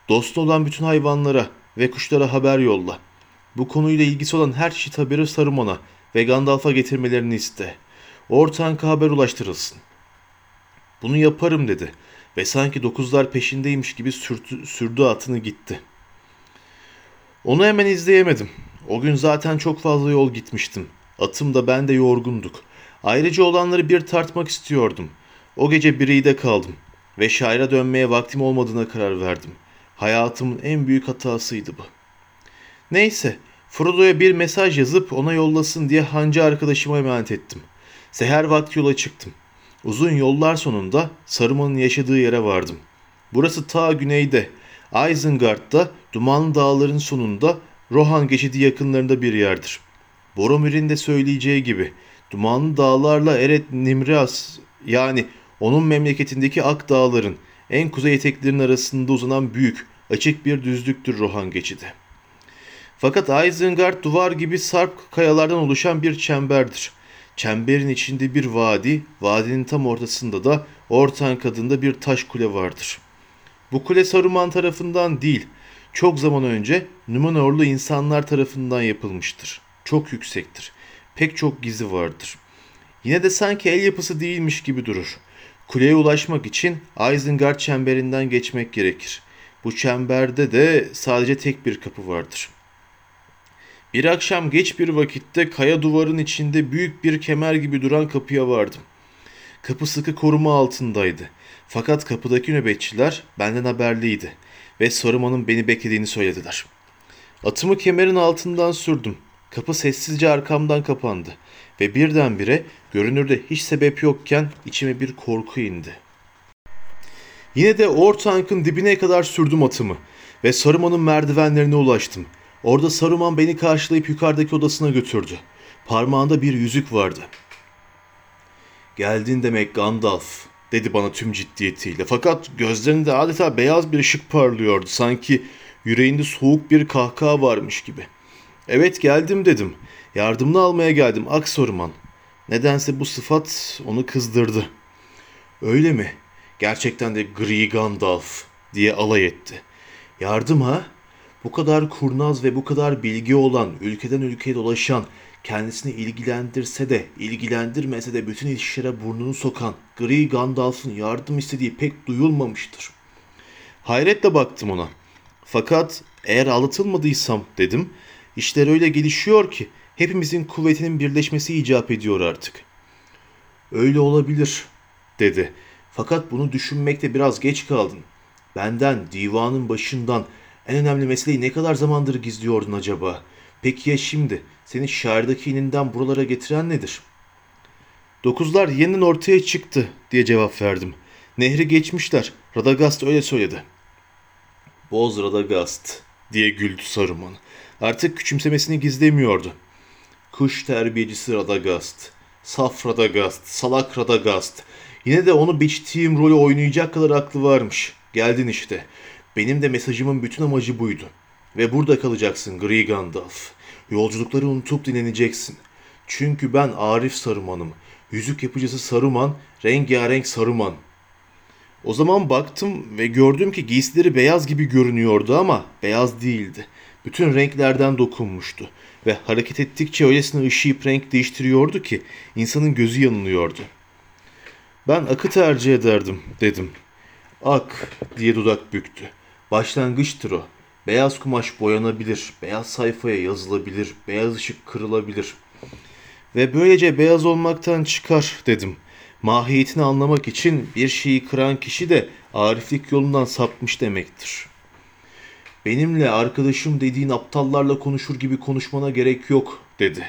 Dost olan bütün hayvanlara ve kuşlara haber yolla. Bu konuyla ilgisi olan her çeşit haberi Saruman'a ve Gandalf'a getirmelerini iste. Ortank'a haber ulaştırılsın. Bunu yaparım dedi ve sanki dokuzlar peşindeymiş gibi sürdü, sürdü atını gitti. Onu hemen izleyemedim. O gün zaten çok fazla yol gitmiştim. Atım da ben de yorgunduk. Ayrıca olanları bir tartmak istiyordum. O gece biriyde kaldım ve şaira dönmeye vaktim olmadığına karar verdim. Hayatımın en büyük hatasıydı bu. Neyse, Frodo'ya bir mesaj yazıp ona yollasın diye hancı arkadaşıma emanet ettim. Seher vakti yola çıktım. Uzun yollar sonunda Saruman'ın yaşadığı yere vardım. Burası ta güneyde, Isengard'da Dumanlı Dağların sonunda Rohan geçidi yakınlarında bir yerdir. Boromir'in de söyleyeceği gibi Dumanlı Dağlarla Eret Nimras yani onun memleketindeki Ak Dağların en kuzey eteklerinin arasında uzanan büyük, açık bir düzlüktür Rohan geçidi. Fakat Isengard duvar gibi sarp kayalardan oluşan bir çemberdir. Çemberin içinde bir vadi, vadinin tam ortasında da Ortank adında bir taş kule vardır. Bu kule Saruman tarafından değil, çok zaman önce Numenorlu insanlar tarafından yapılmıştır. Çok yüksektir. Pek çok gizi vardır. Yine de sanki el yapısı değilmiş gibi durur. Kuleye ulaşmak için Isengard çemberinden geçmek gerekir. Bu çemberde de sadece tek bir kapı vardır. Bir akşam geç bir vakitte kaya duvarın içinde büyük bir kemer gibi duran kapıya vardım. Kapı sıkı koruma altındaydı. Fakat kapıdaki nöbetçiler benden haberliydi ve Saruman'ın beni beklediğini söylediler. Atımı kemerin altından sürdüm. Kapı sessizce arkamdan kapandı ve birdenbire görünürde hiç sebep yokken içime bir korku indi. Yine de Ortank'ın dibine kadar sürdüm atımı ve Saruman'ın merdivenlerine ulaştım. Orada Saruman beni karşılayıp yukarıdaki odasına götürdü. Parmağında bir yüzük vardı. Geldin demek Gandalf, dedi bana tüm ciddiyetiyle. Fakat gözlerinde adeta beyaz bir ışık parlıyordu. Sanki yüreğinde soğuk bir kahkaha varmış gibi. Evet geldim dedim. Yardımını almaya geldim Aksoruman. Nedense bu sıfat onu kızdırdı. Öyle mi? Gerçekten de gri Gandalf diye alay etti. Yardım ha? Bu kadar kurnaz ve bu kadar bilgi olan, ülkeden ülkeye dolaşan, kendisini ilgilendirse de ilgilendirmese de bütün işlere burnunu sokan Gri Gandalf'ın yardım istediği pek duyulmamıştır. Hayretle baktım ona. Fakat eğer aldatılmadıysam dedim, işler öyle gelişiyor ki hepimizin kuvvetinin birleşmesi icap ediyor artık. Öyle olabilir dedi. Fakat bunu düşünmekte biraz geç kaldın. Benden, divanın başından en önemli meseleyi ne kadar zamandır gizliyordun acaba? Peki ya şimdi? Seni şairdeki ininden buralara getiren nedir? Dokuzlar yeniden ortaya çıktı diye cevap verdim. Nehri geçmişler. Radagast öyle söyledi. Boz Radagast diye güldü Saruman. Artık küçümsemesini gizlemiyordu. Kuş terbiyecisi Radagast. Saf Radagast. Salak Radagast. Yine de onu biçtiğim rolü oynayacak kadar aklı varmış. Geldin işte. Benim de mesajımın bütün amacı buydu. Ve burada kalacaksın Gri Gandalf. Yolculukları unutup dinleneceksin. Çünkü ben Arif Saruman'ım. Yüzük yapıcısı Saruman, rengarenk Saruman. O zaman baktım ve gördüm ki giysileri beyaz gibi görünüyordu ama beyaz değildi. Bütün renklerden dokunmuştu ve hareket ettikçe öylesine ışıyıp renk değiştiriyordu ki insanın gözü yanılıyordu. Ben akı tercih ederdim dedim. Ak diye dudak büktü. Başlangıçtır o. Beyaz kumaş boyanabilir, beyaz sayfaya yazılabilir, beyaz ışık kırılabilir. Ve böylece beyaz olmaktan çıkar dedim. Mahiyetini anlamak için bir şeyi kıran kişi de ariflik yolundan sapmış demektir. Benimle arkadaşım dediğin aptallarla konuşur gibi konuşmana gerek yok dedi.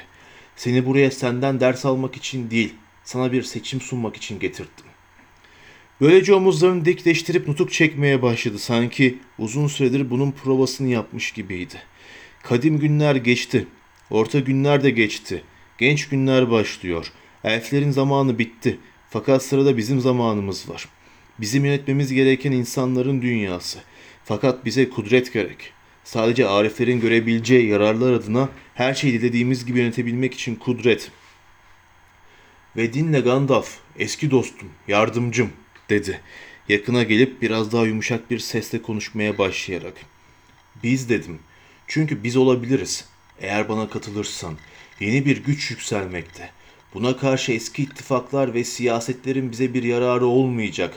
Seni buraya senden ders almak için değil, sana bir seçim sunmak için getirdim. Böylece omuzlarını dikleştirip nutuk çekmeye başladı. Sanki uzun süredir bunun provasını yapmış gibiydi. Kadim günler geçti. Orta günler de geçti. Genç günler başlıyor. Elflerin zamanı bitti. Fakat sırada bizim zamanımız var. Bizim yönetmemiz gereken insanların dünyası. Fakat bize kudret gerek. Sadece ariflerin görebileceği yararlar adına her şeyi dilediğimiz gibi yönetebilmek için kudret. Ve dinle Gandalf, eski dostum, yardımcım, dedi. Yakına gelip biraz daha yumuşak bir sesle konuşmaya başlayarak. Biz dedim. Çünkü biz olabiliriz. Eğer bana katılırsan yeni bir güç yükselmekte. Buna karşı eski ittifaklar ve siyasetlerin bize bir yararı olmayacak.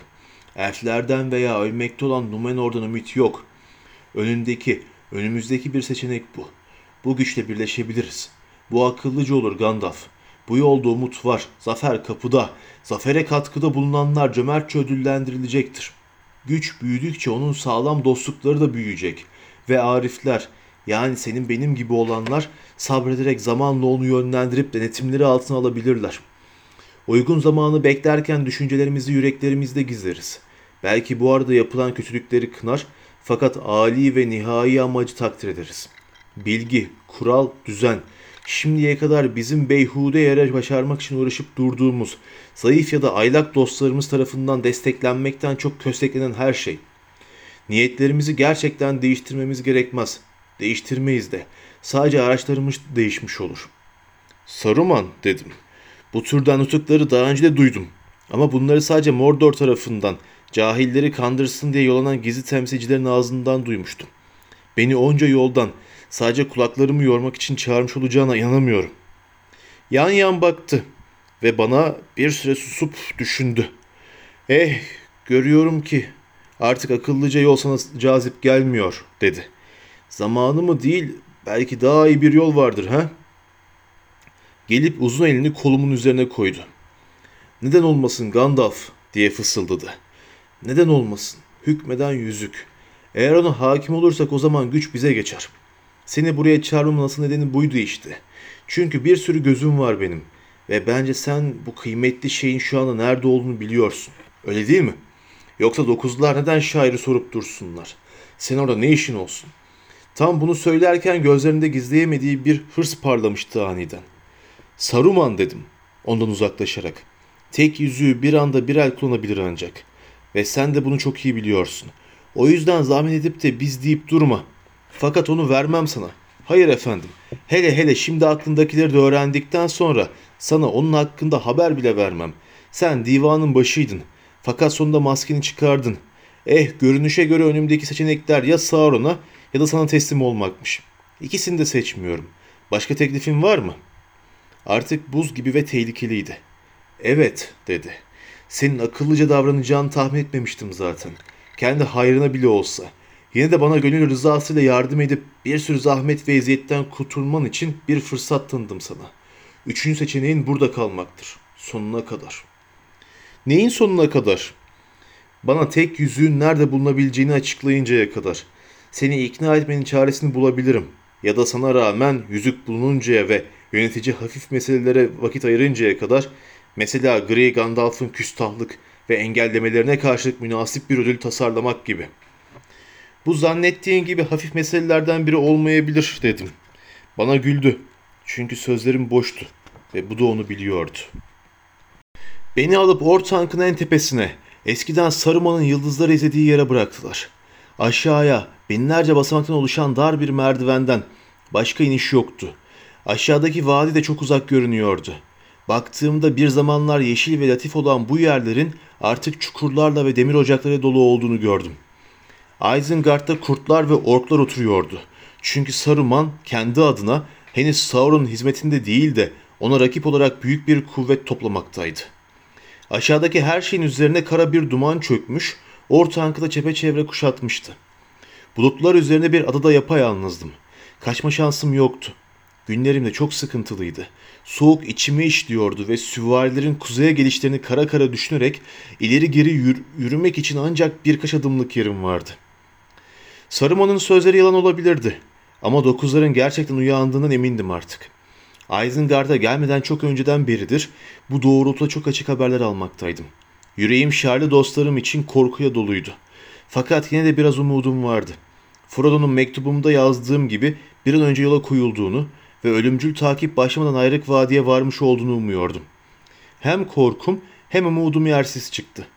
Elflerden veya ölmekte olan Numenor'dan ümit yok. Önündeki, önümüzdeki bir seçenek bu. Bu güçle birleşebiliriz. Bu akıllıca olur Gandalf. Bu yolda umut var. Zafer kapıda. Zafere katkıda bulunanlar cömertçe ödüllendirilecektir. Güç büyüdükçe onun sağlam dostlukları da büyüyecek. Ve arifler, yani senin benim gibi olanlar sabrederek zamanla onu yönlendirip denetimleri altına alabilirler. Uygun zamanı beklerken düşüncelerimizi yüreklerimizde gizleriz. Belki bu arada yapılan kötülükleri kınar fakat âli ve nihai amacı takdir ederiz. Bilgi, kural, düzen, şimdiye kadar bizim beyhude yere başarmak için uğraşıp durduğumuz, zayıf ya da aylak dostlarımız tarafından desteklenmekten çok kösteklenen her şey. Niyetlerimizi gerçekten değiştirmemiz gerekmez. Değiştirmeyiz de. Sadece araçlarımız değişmiş olur. Saruman dedim. Bu türden nutukları daha önce de duydum. Ama bunları sadece Mordor tarafından, cahilleri kandırsın diye yolanan gizli temsilcilerin ağzından duymuştum. Beni onca yoldan, sadece kulaklarımı yormak için çağırmış olacağına inanamıyorum. Yan yan baktı ve bana bir süre susup düşündü. Eh, görüyorum ki artık akıllıca yol sana cazip gelmiyor, dedi. Zamanı mı değil, belki daha iyi bir yol vardır ha? Gelip uzun elini kolumun üzerine koydu. Neden olmasın Gandalf diye fısıldadı. Neden olmasın? Hükmeden yüzük. Eğer ona hakim olursak o zaman güç bize geçer. Seni buraya çağırmamın asıl nedeni buydu işte. Çünkü bir sürü gözüm var benim. Ve bence sen bu kıymetli şeyin şu anda nerede olduğunu biliyorsun. Öyle değil mi? Yoksa dokuzlar neden şairi sorup dursunlar? Sen orada ne işin olsun? Tam bunu söylerken gözlerinde gizleyemediği bir hırs parlamıştı aniden. Saruman dedim ondan uzaklaşarak. Tek yüzüğü bir anda bir el kullanabilir ancak. Ve sen de bunu çok iyi biliyorsun. O yüzden zahmet edip de biz deyip durma. Fakat onu vermem sana. Hayır efendim. Hele hele şimdi aklındakileri de öğrendikten sonra sana onun hakkında haber bile vermem. Sen divanın başıydın. Fakat sonunda maskeni çıkardın. Eh görünüşe göre önümdeki seçenekler ya Sauron'a ya da sana teslim olmakmış. İkisini de seçmiyorum. Başka teklifin var mı? Artık buz gibi ve tehlikeliydi. Evet dedi. Senin akıllıca davranacağını tahmin etmemiştim zaten. Kendi hayrına bile olsa. Yine de bana gönül rızasıyla yardım edip bir sürü zahmet ve eziyetten kurtulman için bir fırsat tanıdım sana. Üçüncü seçeneğin burada kalmaktır. Sonuna kadar. Neyin sonuna kadar? Bana tek yüzüğün nerede bulunabileceğini açıklayıncaya kadar. Seni ikna etmenin çaresini bulabilirim. Ya da sana rağmen yüzük bulununcaya ve yönetici hafif meselelere vakit ayırıncaya kadar mesela Grey Gandalf'ın küstahlık ve engellemelerine karşılık münasip bir ödül tasarlamak gibi. Bu zannettiğin gibi hafif meselelerden biri olmayabilir dedim. Bana güldü. Çünkü sözlerim boştu ve bu da onu biliyordu. Beni alıp Ortank'ın en tepesine, eskiden Saruman'ın yıldızları izlediği yere bıraktılar. Aşağıya binlerce basamaktan oluşan dar bir merdivenden başka iniş yoktu. Aşağıdaki vadi de çok uzak görünüyordu. Baktığımda bir zamanlar yeşil ve latif olan bu yerlerin artık çukurlarla ve demir ocakları dolu olduğunu gördüm. Isengard'da kurtlar ve orklar oturuyordu. Çünkü Saruman kendi adına henüz Sauron'un hizmetinde değil de ona rakip olarak büyük bir kuvvet toplamaktaydı. Aşağıdaki her şeyin üzerine kara bir duman çökmüş, ortankı da çepeçevre kuşatmıştı. Bulutlar üzerine bir adada yapayalnızdım. Kaçma şansım yoktu. Günlerim de çok sıkıntılıydı. Soğuk içimi işliyordu ve süvarilerin kuzeye gelişlerini kara kara düşünerek ileri geri yür- yürümek için ancak birkaç adımlık yerim vardı. Saruman'ın sözleri yalan olabilirdi. Ama dokuzların gerçekten uyandığından emindim artık. Isengard'a gelmeden çok önceden beridir bu doğrultuda çok açık haberler almaktaydım. Yüreğim şerli dostlarım için korkuya doluydu. Fakat yine de biraz umudum vardı. Frodo'nun mektubumda yazdığım gibi bir an önce yola koyulduğunu ve ölümcül takip başlamadan ayrık vadiye varmış olduğunu umuyordum. Hem korkum hem umudum yersiz çıktı.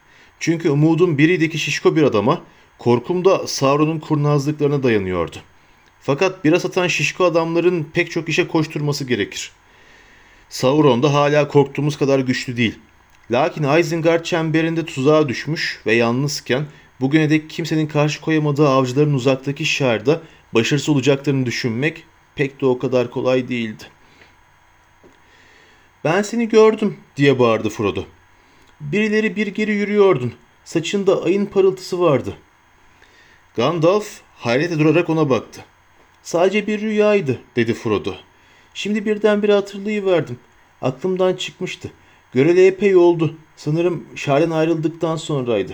Çünkü umudum biriydi ki şişko bir adama, korkum da Sauron'un kurnazlıklarına dayanıyordu. Fakat bira satan şişko adamların pek çok işe koşturması gerekir. Sauron da hala korktuğumuz kadar güçlü değil. Lakin Isengard çemberinde tuzağa düşmüş ve yalnızken bugüne dek kimsenin karşı koyamadığı avcıların uzaktaki şarda başarısız olacaklarını düşünmek pek de o kadar kolay değildi. Ben seni gördüm diye bağırdı Frodo. Birileri bir geri yürüyordun. Saçında ayın parıltısı vardı. Gandalf hayretle durarak ona baktı. Sadece bir rüyaydı dedi Frodo. Şimdi birdenbire hatırlayıverdim. Aklımdan çıkmıştı. Göreli epey oldu. Sanırım Şar'dan ayrıldıktan sonraydı.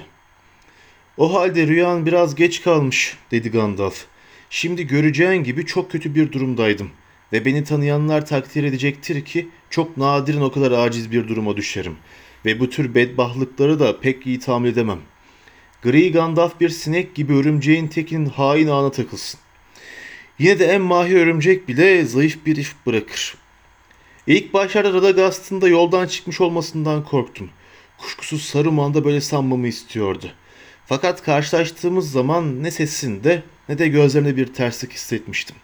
O halde rüyan biraz geç kalmış dedi Gandalf. Şimdi göreceğin gibi çok kötü bir durumdaydım. Ve beni tanıyanlar takdir edecektir ki çok nadiren o kadar aciz bir duruma düşerim. Ve bu tür bedbahtlıkları da pek iyi tahammül edemem. Gri Gandalf bir sinek gibi örümceğin tekinin hain ağına takılsın. Yine de en mahir örümcek bile zayıf bir if bırakır. İlk başlarda Radagast'ın da yoldan çıkmış olmasından korktum. Kuşkusuz Saruman da böyle sanmamı istiyordu. Fakat karşılaştığımız zaman ne sesinde ne de gözlerinde bir terslik hissetmiştim.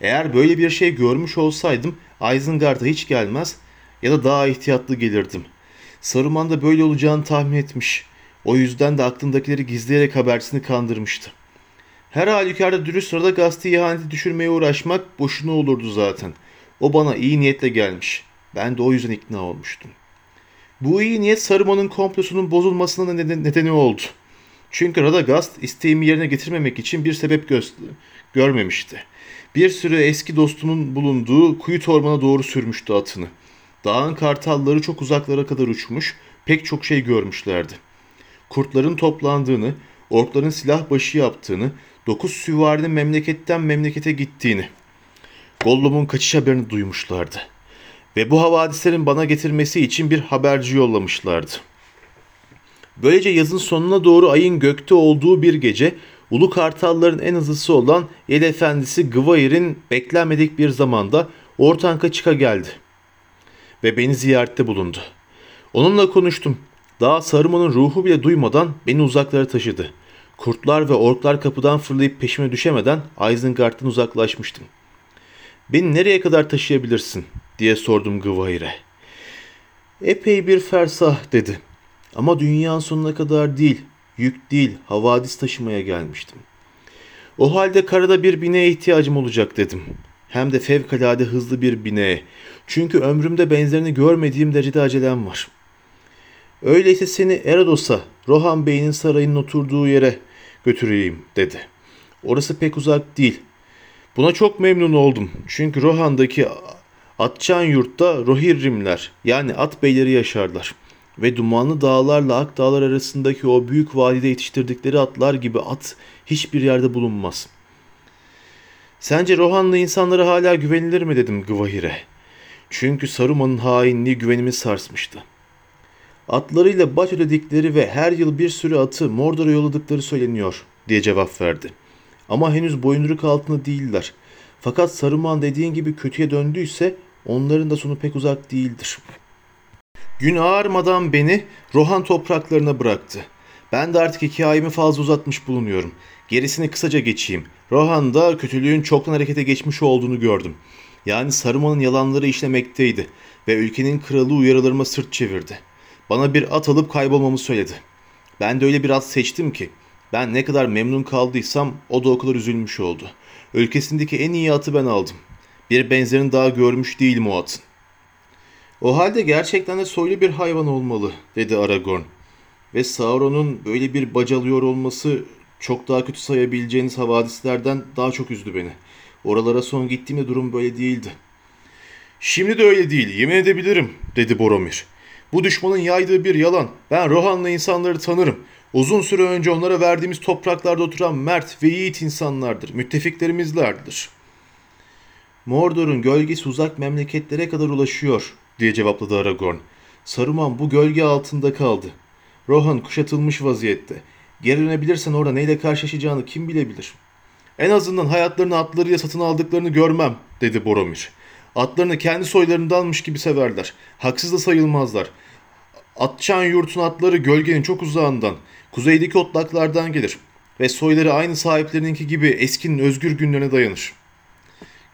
Eğer böyle bir şey görmüş olsaydım Isengard'a hiç gelmez ya da daha ihtiyatlı gelirdim. Saruman da böyle olacağını tahmin etmiş. O yüzden de aklındakileri gizleyerek habercisini kandırmıştı. Her halükarda dürüst Radagast'ı ihanete düşürmeye uğraşmak boşuna olurdu zaten. O bana iyi niyetle gelmiş. Ben de o yüzden ikna olmuştum. Bu iyi niyet Saruman'ın komplosunun bozulmasına neden- nedeni oldu. Çünkü Radagast isteğimi yerine getirmemek için bir sebep gö- görmemişti. Bir sürü eski dostumun bulunduğu kuyu ormana doğru sürmüştü atını. Dağın kartalları çok uzaklara kadar uçmuş, pek çok şey görmüşlerdi. Kurtların toplandığını, orkların silah başı yaptığını, dokuz süvarinin memleketten memlekete gittiğini, Gollum'un kaçış haberini duymuşlardı. Ve bu havadislerin bana getirmesi için bir haberci yollamışlardı. Böylece yazın sonuna doğru ayın gökte olduğu bir gece Ulu kartalların en hızlısı olan Yel Efendisi Gwair'in beklenmedik bir zamanda Ortank'a çıka geldi ve beni ziyarette bulundu. Onunla konuştum. Daha Saruman'ın ruhu bile duymadan beni uzaklara taşıdı. Kurtlar ve orklar kapıdan fırlayıp peşime düşemeden Isengard'dan uzaklaşmıştım. Beni nereye kadar taşıyabilirsin diye sordum Gwair'e. Epey bir fersah dedi. Ama dünyanın sonuna kadar değil, yük değil, havadis taşımaya gelmiştim. O halde karada bir bineğe ihtiyacım olacak dedim. Hem de fevkalade hızlı bir bineğe. Çünkü ömrümde benzerini görmediğim derecede acelem var. Öyleyse seni Erodos'a, Rohan Bey'in sarayının oturduğu yere götüreyim dedi. Orası pek uzak değil. Buna çok memnun oldum. Çünkü Rohan'daki Atçan yurtta Rohirrimler yani at beyleri yaşarlar. Ve dumanlı dağlarla ak dağlar arasındaki o büyük vadide yetiştirdikleri atlar gibi at hiçbir yerde bulunmaz. Sence Rohanlı insanlara hala güvenilir mi dedim Gvahir'e. Çünkü Saruman'ın hainliği güvenimi sarsmıştı. Atlarıyla baş ödedikleri ve her yıl bir sürü atı Mordor'a yolladıkları söyleniyor diye cevap verdi. Ama henüz boyunduruk altında değiller. Fakat Saruman dediğin gibi kötüye döndüyse onların da sonu pek uzak değildir. Gün ağarmadan beni Rohan topraklarına bıraktı. Ben de artık hikayemi fazla uzatmış bulunuyorum. Gerisini kısaca geçeyim. Rohan'da kötülüğün çoktan harekete geçmiş olduğunu gördüm. Yani Saruman'ın yalanları işlemekteydi ve ülkenin kralı uyarılarıma sırt çevirdi. Bana bir at alıp kaybolmamı söyledi. Ben de öyle bir at seçtim ki ben ne kadar memnun kaldıysam o da o kadar üzülmüş oldu. Ülkesindeki en iyi atı ben aldım. Bir benzerini daha görmüş değilim o atın. O halde gerçekten de soylu bir hayvan olmalı, dedi Aragorn. Ve Sauron'un böyle bir bacalıyor olması çok daha kötü sayabileceğiniz havadislerden daha çok üzdü beni. Oralara son gittiğimde durum böyle değildi. Şimdi de öyle değil, yemin edebilirim, dedi Boromir. Bu düşmanın yaydığı bir yalan. Ben Rohanlı insanları tanırım. Uzun süre önce onlara verdiğimiz topraklarda oturan mert ve yiğit insanlardır. Müttefiklerimizlerdir. Mordor'un gölgesi uzak memleketlere kadar ulaşıyor, diye cevapladı Aragorn. Saruman bu gölge altında kaldı. Rohan kuşatılmış vaziyette. Geri dönebilirsen orada neyle karşılaşacağını kim bilebilir? En azından hayatlarını atlarıyla satın aldıklarını görmem, dedi Boromir. Atlarını kendi soylarındanmış gibi severler. Haksız da sayılmazlar. Atçan yurtun atları gölgenin çok uzağından, kuzeydeki otlaklardan gelir ve soyları aynı sahiplerininki gibi eskinin özgür günlerine dayanır.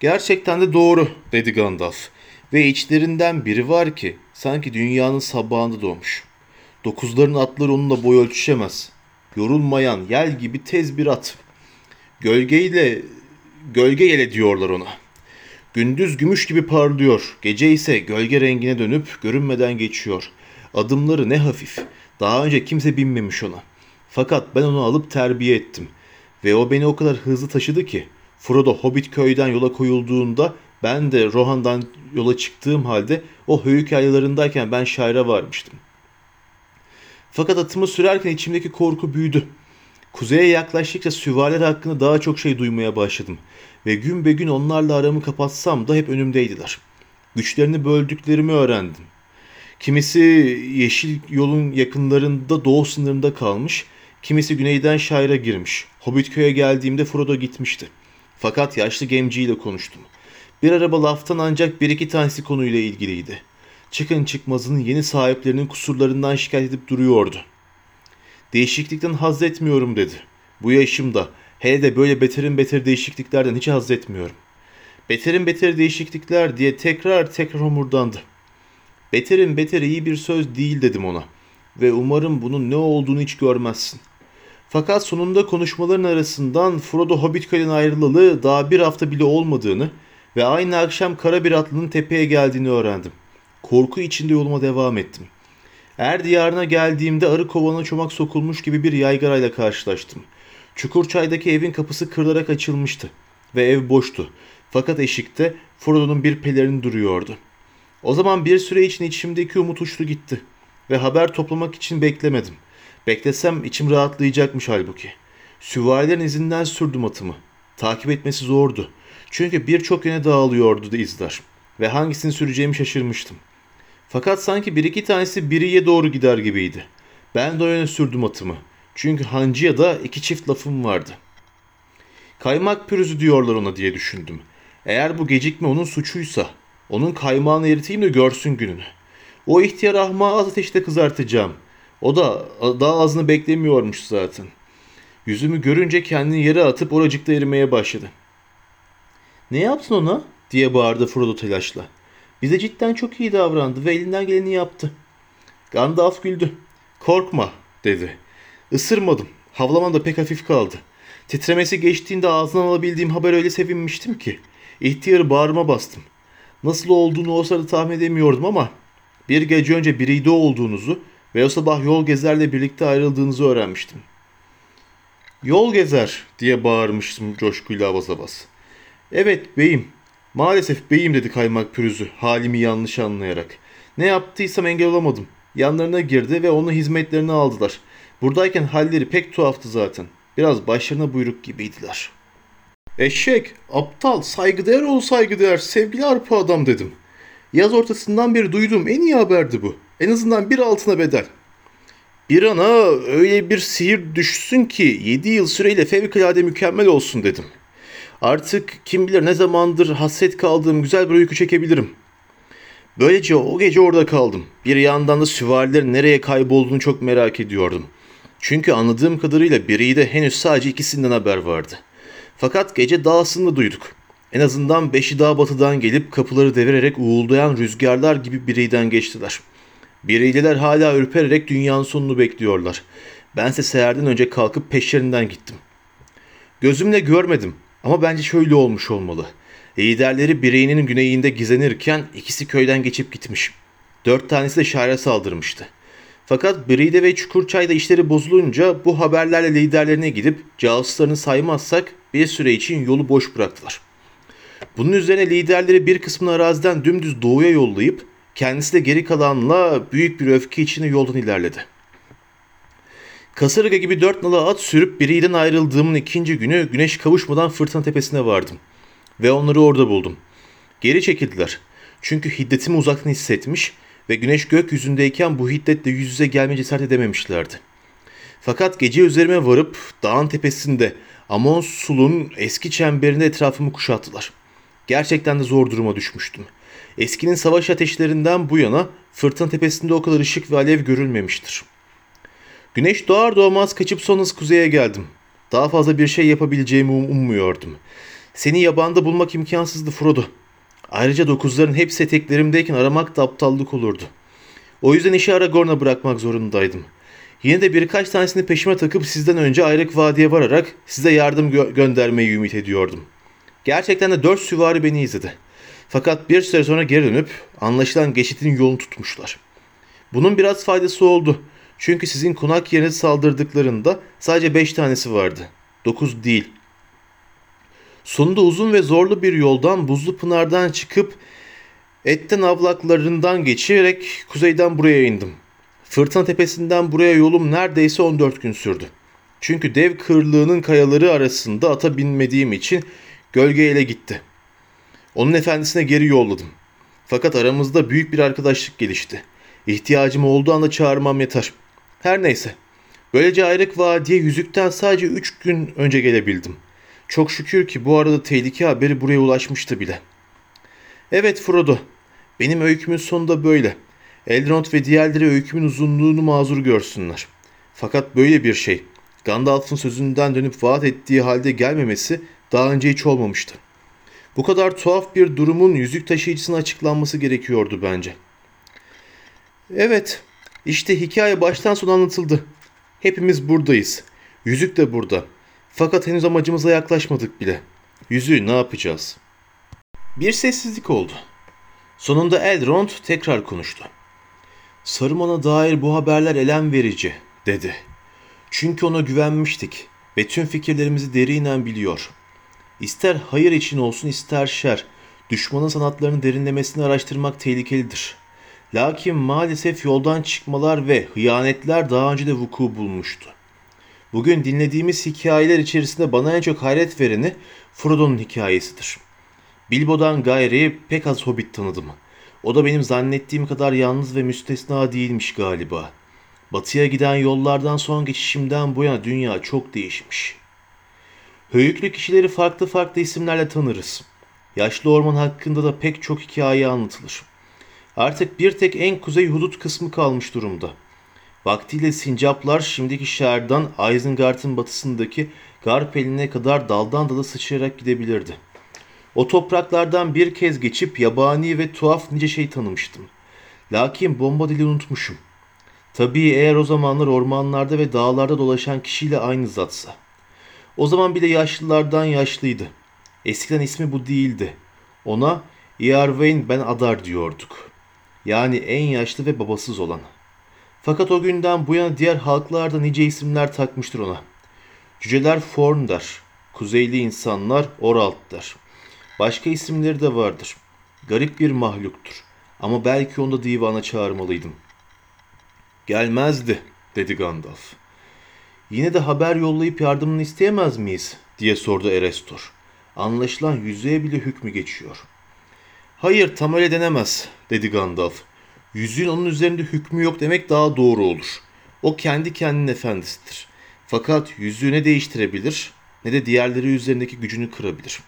Gerçekten de doğru, dedi Gandalf. Ve içlerinden biri var ki sanki dünyanın sabahında doğmuş. Dokuzların atları onunla boy ölçüşemez. Yorulmayan yel gibi tez bir at. Gölgeyle gölge yele diyorlar ona. Gündüz gümüş gibi parlıyor, gece ise gölge rengine dönüp görünmeden geçiyor. Adımları ne hafif. Daha önce kimse binmemiş ona. Fakat ben onu alıp terbiye ettim. Ve o beni o kadar hızlı taşıdı ki Frodo Hobbit köyden yola koyulduğunda ben de Rohan'dan yola çıktığım halde o höyük yaylalarındayken ben şaira varmıştım. Fakat atımı sürerken içimdeki korku büyüdü. Kuzeye yaklaştıkça süvariler hakkında daha çok şey duymaya başladım. Ve gün be gün onlarla aramı kapatsam da hep önümdeydiler. Güçlerini böldüklerimi öğrendim. Kimisi yeşil yolun yakınlarında doğu sınırında kalmış, kimisi güneyden şaira girmiş. Hobbit köye geldiğimde Frodo gitmişti. Fakat yaşlı gemciyle konuştum. Bir araba laftan ancak bir iki tanesi konuyla ilgiliydi. Çıkın çıkmazının yeni sahiplerinin kusurlarından şikayet edip duruyordu. Değişiklikten haz etmiyorum dedi. Bu yaşımda hele de böyle beterin beter değişikliklerden hiç haz etmiyorum. Beterin beter değişiklikler diye tekrar tekrar homurdandı. Beterin beter iyi bir söz değil dedim ona ve umarım bunun ne olduğunu hiç görmezsin. Fakat sonunda konuşmaların arasından Frodo Hobbitköy'den ayrılalı daha bir hafta bile olmadığını ve aynı akşam kara bir atlının tepeye geldiğini öğrendim. Korku içinde yoluma devam ettim. Er diyarına geldiğimde arı kovana çomak sokulmuş gibi bir yaygarayla karşılaştım. Çukurçay'daki evin kapısı kırılarak açılmıştı ve ev boştu. Fakat eşikte Frodo'nun bir pelerini duruyordu. O zaman bir süre için içimdeki umut uçtu gitti ve haber toplamak için beklemedim. Beklesem içim rahatlayacakmış halbuki. Süvarilerin izinden sürdüm atımı. Takip etmesi zordu. Çünkü birçok yöne dağılıyordu izler ve hangisini süreceğimi şaşırmıştım. Fakat sanki bir iki tanesi biriye doğru gider gibiydi. Ben de o yöne sürdüm atımı. Çünkü hancıya da iki çift lafım vardı. Kaymak pürüzü diyorlar ona diye düşündüm. Eğer bu gecikme onun suçuysa, onun kaymağını eriteyim de görsün gününü. O ihtiyar ahmağı az ateşte kızartacağım. O da daha ağzını beklemiyormuş zaten. Yüzümü görünce kendini yere atıp oracıkta erimeye başladı. Ne yaptın ona? diye bağırdı Frodo telaşla. Bize cidden çok iyi davrandı ve elinden geleni yaptı. Gandalf güldü. Korkma dedi. Isırmadım. Havlaman da pek hafif kaldı. Titremesi geçtiğinde ağzından alabildiğim haber öyle sevinmiştim ki. İhtiyarı bağrıma bastım. Nasıl olduğunu o sırada tahmin edemiyordum ama bir gece önce biriyde olduğunuzu ve o sabah yol gezerle birlikte ayrıldığınızı öğrenmiştim. Yol gezer diye bağırmıştım coşkuyla avaz avaz. Evet beyim. Maalesef beyim dedi kaymak pürüzü halimi yanlış anlayarak. Ne yaptıysam engel olamadım. Yanlarına girdi ve onu hizmetlerine aldılar. Buradayken halleri pek tuhaftı zaten. Biraz başlarına buyruk gibiydiler. Eşek, aptal, saygıdeğer ol saygıdeğer, sevgili arpa adam dedim. Yaz ortasından beri duyduğum en iyi haberdi bu. En azından bir altına bedel. Bir ana öyle bir sihir düşsün ki 7 yıl süreyle fevkalade mükemmel olsun dedim. Artık kim bilir ne zamandır hasret kaldığım güzel bir uyku çekebilirim. Böylece o gece orada kaldım. Bir yandan da süvarilerin nereye kaybolduğunu çok merak ediyordum. Çünkü anladığım kadarıyla biri de henüz sadece ikisinden haber vardı. Fakat gece dağısını duyduk. En azından beşi daha batıdan gelip kapıları devirerek uğuldayan rüzgarlar gibi bireyden geçtiler. Bireyliler hala ürpererek dünyanın sonunu bekliyorlar. Bense seherden önce kalkıp peşlerinden gittim. Gözümle görmedim ama bence şöyle olmuş olmalı. Liderleri bireyinin güneyinde gizlenirken ikisi köyden geçip gitmiş. Dört tanesi de şehre saldırmıştı. Fakat Bride ve Çukurçay'da işleri bozulunca bu haberlerle liderlerine gidip casuslarını saymazsak bir süre için yolu boş bıraktılar. Bunun üzerine liderleri bir kısmını araziden dümdüz doğuya yollayıp kendisi de geri kalanla büyük bir öfke içinde yoldan ilerledi. Kasırga gibi dört nala at sürüp biriden ayrıldığımın ikinci günü güneş kavuşmadan fırtına tepesine vardım. Ve onları orada buldum. Geri çekildiler. Çünkü hiddetimi uzaktan hissetmiş ve güneş gökyüzündeyken bu hiddetle yüz yüze gelme cesaret edememişlerdi. Fakat gece üzerime varıp dağın tepesinde Amon Sul'un eski çemberinde etrafımı kuşattılar. Gerçekten de zor duruma düşmüştüm. Eskinin savaş ateşlerinden bu yana fırtına tepesinde o kadar ışık ve alev görülmemiştir. Güneş doğar doğmaz kaçıp son hız kuzeye geldim. Daha fazla bir şey yapabileceğimi um- ummuyordum. Seni yabanda bulmak imkansızdı Frodo. Ayrıca dokuzların hepsi eteklerimdeyken aramak da aptallık olurdu. O yüzden işi Aragorn'a bırakmak zorundaydım. Yine de birkaç tanesini peşime takıp sizden önce Ayrık Vadi'ye vararak size yardım gö- göndermeyi ümit ediyordum. Gerçekten de dört süvari beni izledi. Fakat bir süre sonra geri dönüp anlaşılan geçitin yolunu tutmuşlar. Bunun biraz faydası oldu. Çünkü sizin konak yerine saldırdıklarında sadece beş tanesi vardı. Dokuz değil. Sonunda uzun ve zorlu bir yoldan Buzlu Pınar'dan çıkıp Etten avlaklarından geçerek kuzeyden buraya indim. Fırtına tepesinden buraya yolum neredeyse 14 gün sürdü. Çünkü dev kırlığının kayaları arasında ata binmediğim için gölgeyle gitti. Onun efendisine geri yolladım. Fakat aramızda büyük bir arkadaşlık gelişti. İhtiyacım olduğu anda çağırmam yeter. Her neyse. Böylece Ayrık Vadi'ye yüzükten sadece 3 gün önce gelebildim. Çok şükür ki bu arada tehlike haberi buraya ulaşmıştı bile. Evet Frodo, benim öykümün sonu da böyle. Elrond ve diğerleri öykümün uzunluğunu mazur görsünler. Fakat böyle bir şey, Gandalf'ın sözünden dönüp vaat ettiği halde gelmemesi daha önce hiç olmamıştı. Bu kadar tuhaf bir durumun yüzük taşıyıcısına açıklanması gerekiyordu bence. Evet, işte hikaye baştan sona anlatıldı. Hepimiz buradayız. Yüzük de burada. Fakat henüz amacımıza yaklaşmadık bile. Yüzüğü ne yapacağız? Bir sessizlik oldu. Sonunda Elrond tekrar konuştu. Saruman'a dair bu haberler elem verici, dedi. Çünkü ona güvenmiştik ve tüm fikirlerimizi derinen biliyor. İster hayır için olsun ister şer, düşmanın sanatlarını derinlemesine araştırmak tehlikelidir. Lakin maalesef yoldan çıkmalar ve hıyanetler daha önce de vuku bulmuştu. Bugün dinlediğimiz hikayeler içerisinde bana en çok hayret vereni Frodo'nun hikayesidir. Bilbo'dan gayri pek az hobbit tanıdım. O da benim zannettiğim kadar yalnız ve müstesna değilmiş galiba. Batıya giden yollardan son geçişimden bu yana dünya çok değişmiş. Höyüklü kişileri farklı farklı isimlerle tanırız. Yaşlı orman hakkında da pek çok hikaye anlatılır. Artık bir tek en kuzey hudut kısmı kalmış durumda. Vaktiyle sincaplar şimdiki şehirden Isengard'ın batısındaki Garpelin'e kadar daldan dala sıçrayarak gidebilirdi. O topraklardan bir kez geçip yabani ve tuhaf nice şey tanımıştım. Lakin bomba dili unutmuşum. Tabii eğer o zamanlar ormanlarda ve dağlarda dolaşan kişiyle aynı zatsa. O zaman bile yaşlılardan yaşlıydı. Eskiden ismi bu değildi. Ona Earwain ben Adar diyorduk. Yani en yaşlı ve babasız olan. Fakat o günden bu yana diğer halklar da nice isimler takmıştır ona. Cüceler Forn der. Kuzeyli insanlar Oralt der. Başka isimleri de vardır. Garip bir mahluktur. Ama belki onu da divana çağırmalıydım. Gelmezdi, dedi Gandalf. Yine de haber yollayıp yardımını isteyemez miyiz? diye sordu Erestor. Anlaşılan yüzüğe bile hükmü geçiyor. Hayır, tam öyle denemez, dedi Gandalf. Yüzüğün onun üzerinde hükmü yok demek daha doğru olur. O kendi kendinin efendisidir. Fakat yüzüğü ne değiştirebilir ne de diğerleri üzerindeki gücünü kırabilir.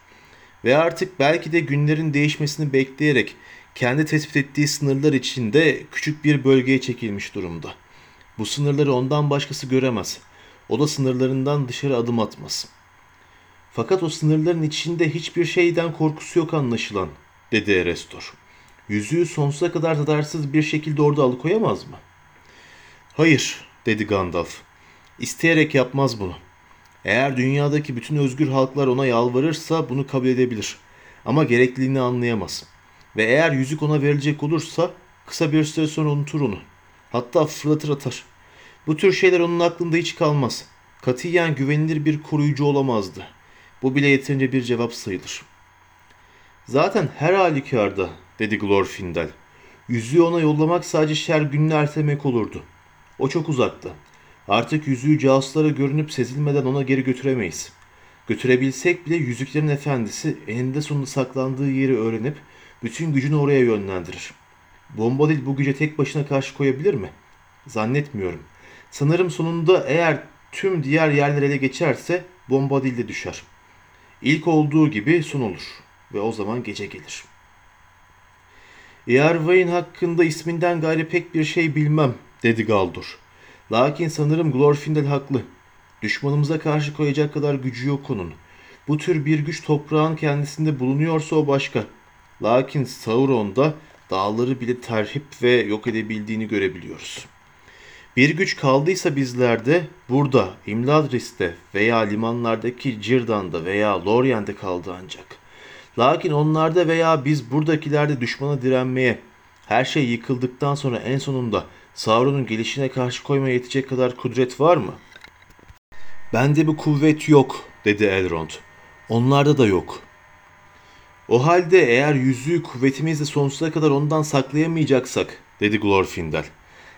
Ve artık belki de günlerin değişmesini bekleyerek kendi tespit ettiği sınırlar içinde küçük bir bölgeye çekilmiş durumda. Bu sınırları ondan başkası göremez. O da sınırlarından dışarı adım atmaz. Fakat o sınırların içinde hiçbir şeyden korkusu yok anlaşılan, dedi Erestor. Yüzüğü sonsuza kadar zararsız bir şekilde orada alıkoyamaz mı? Hayır, dedi Gandalf. İsteyerek yapmaz bunu. Eğer dünyadaki bütün özgür halklar ona yalvarırsa bunu kabul edebilir. Ama gerekliliğini anlayamaz. Ve eğer yüzük ona verilecek olursa kısa bir süre sonra unutur onu. Hatta fırlatır atar. Bu tür şeyler onun aklında hiç kalmaz. Katiyen güvenilir bir koruyucu olamazdı. Bu bile yeterince bir cevap sayılır. Zaten her halükarda, dedi Glorfindel. Yüzüğü ona yollamak sadece şer gününü ertelemek olurdu. O çok uzakta. Artık yüzüğü casuslara görünüp sezilmeden ona geri götüremeyiz. Götürebilsek bile yüzüklerin efendisi eninde sonunda saklandığı yeri öğrenip bütün gücünü oraya yönlendirir. Bombadil bu güce tek başına karşı koyabilir mi? Zannetmiyorum. Sanırım sonunda eğer tüm diğer yerler ele geçerse Bombadil de düşer. İlk olduğu gibi son olur ve o zaman gece gelir. Earwain hakkında isminden gayri pek bir şey bilmem, dedi Galdur. Lakin sanırım Glorfindel haklı. Düşmanımıza karşı koyacak kadar gücü yok onun. Bu tür bir güç toprağın kendisinde bulunuyorsa o başka. Lakin Sauron'da dağları bile terhip ve yok edebildiğini görebiliyoruz. Bir güç kaldıysa bizlerde burada, Imladris'te veya limanlardaki Cirdan'da veya Lorient'te kaldı ancak. Lakin onlarda veya biz buradakilerde düşmana direnmeye, her şey yıkıldıktan sonra en sonunda Sauron'un gelişine karşı koymaya yetecek kadar kudret var mı? Bende bu kuvvet yok, dedi Elrond. Onlarda da yok. O halde eğer yüzüğü kuvvetimizle sonsuza kadar ondan saklayamayacaksak, dedi Glorfindel.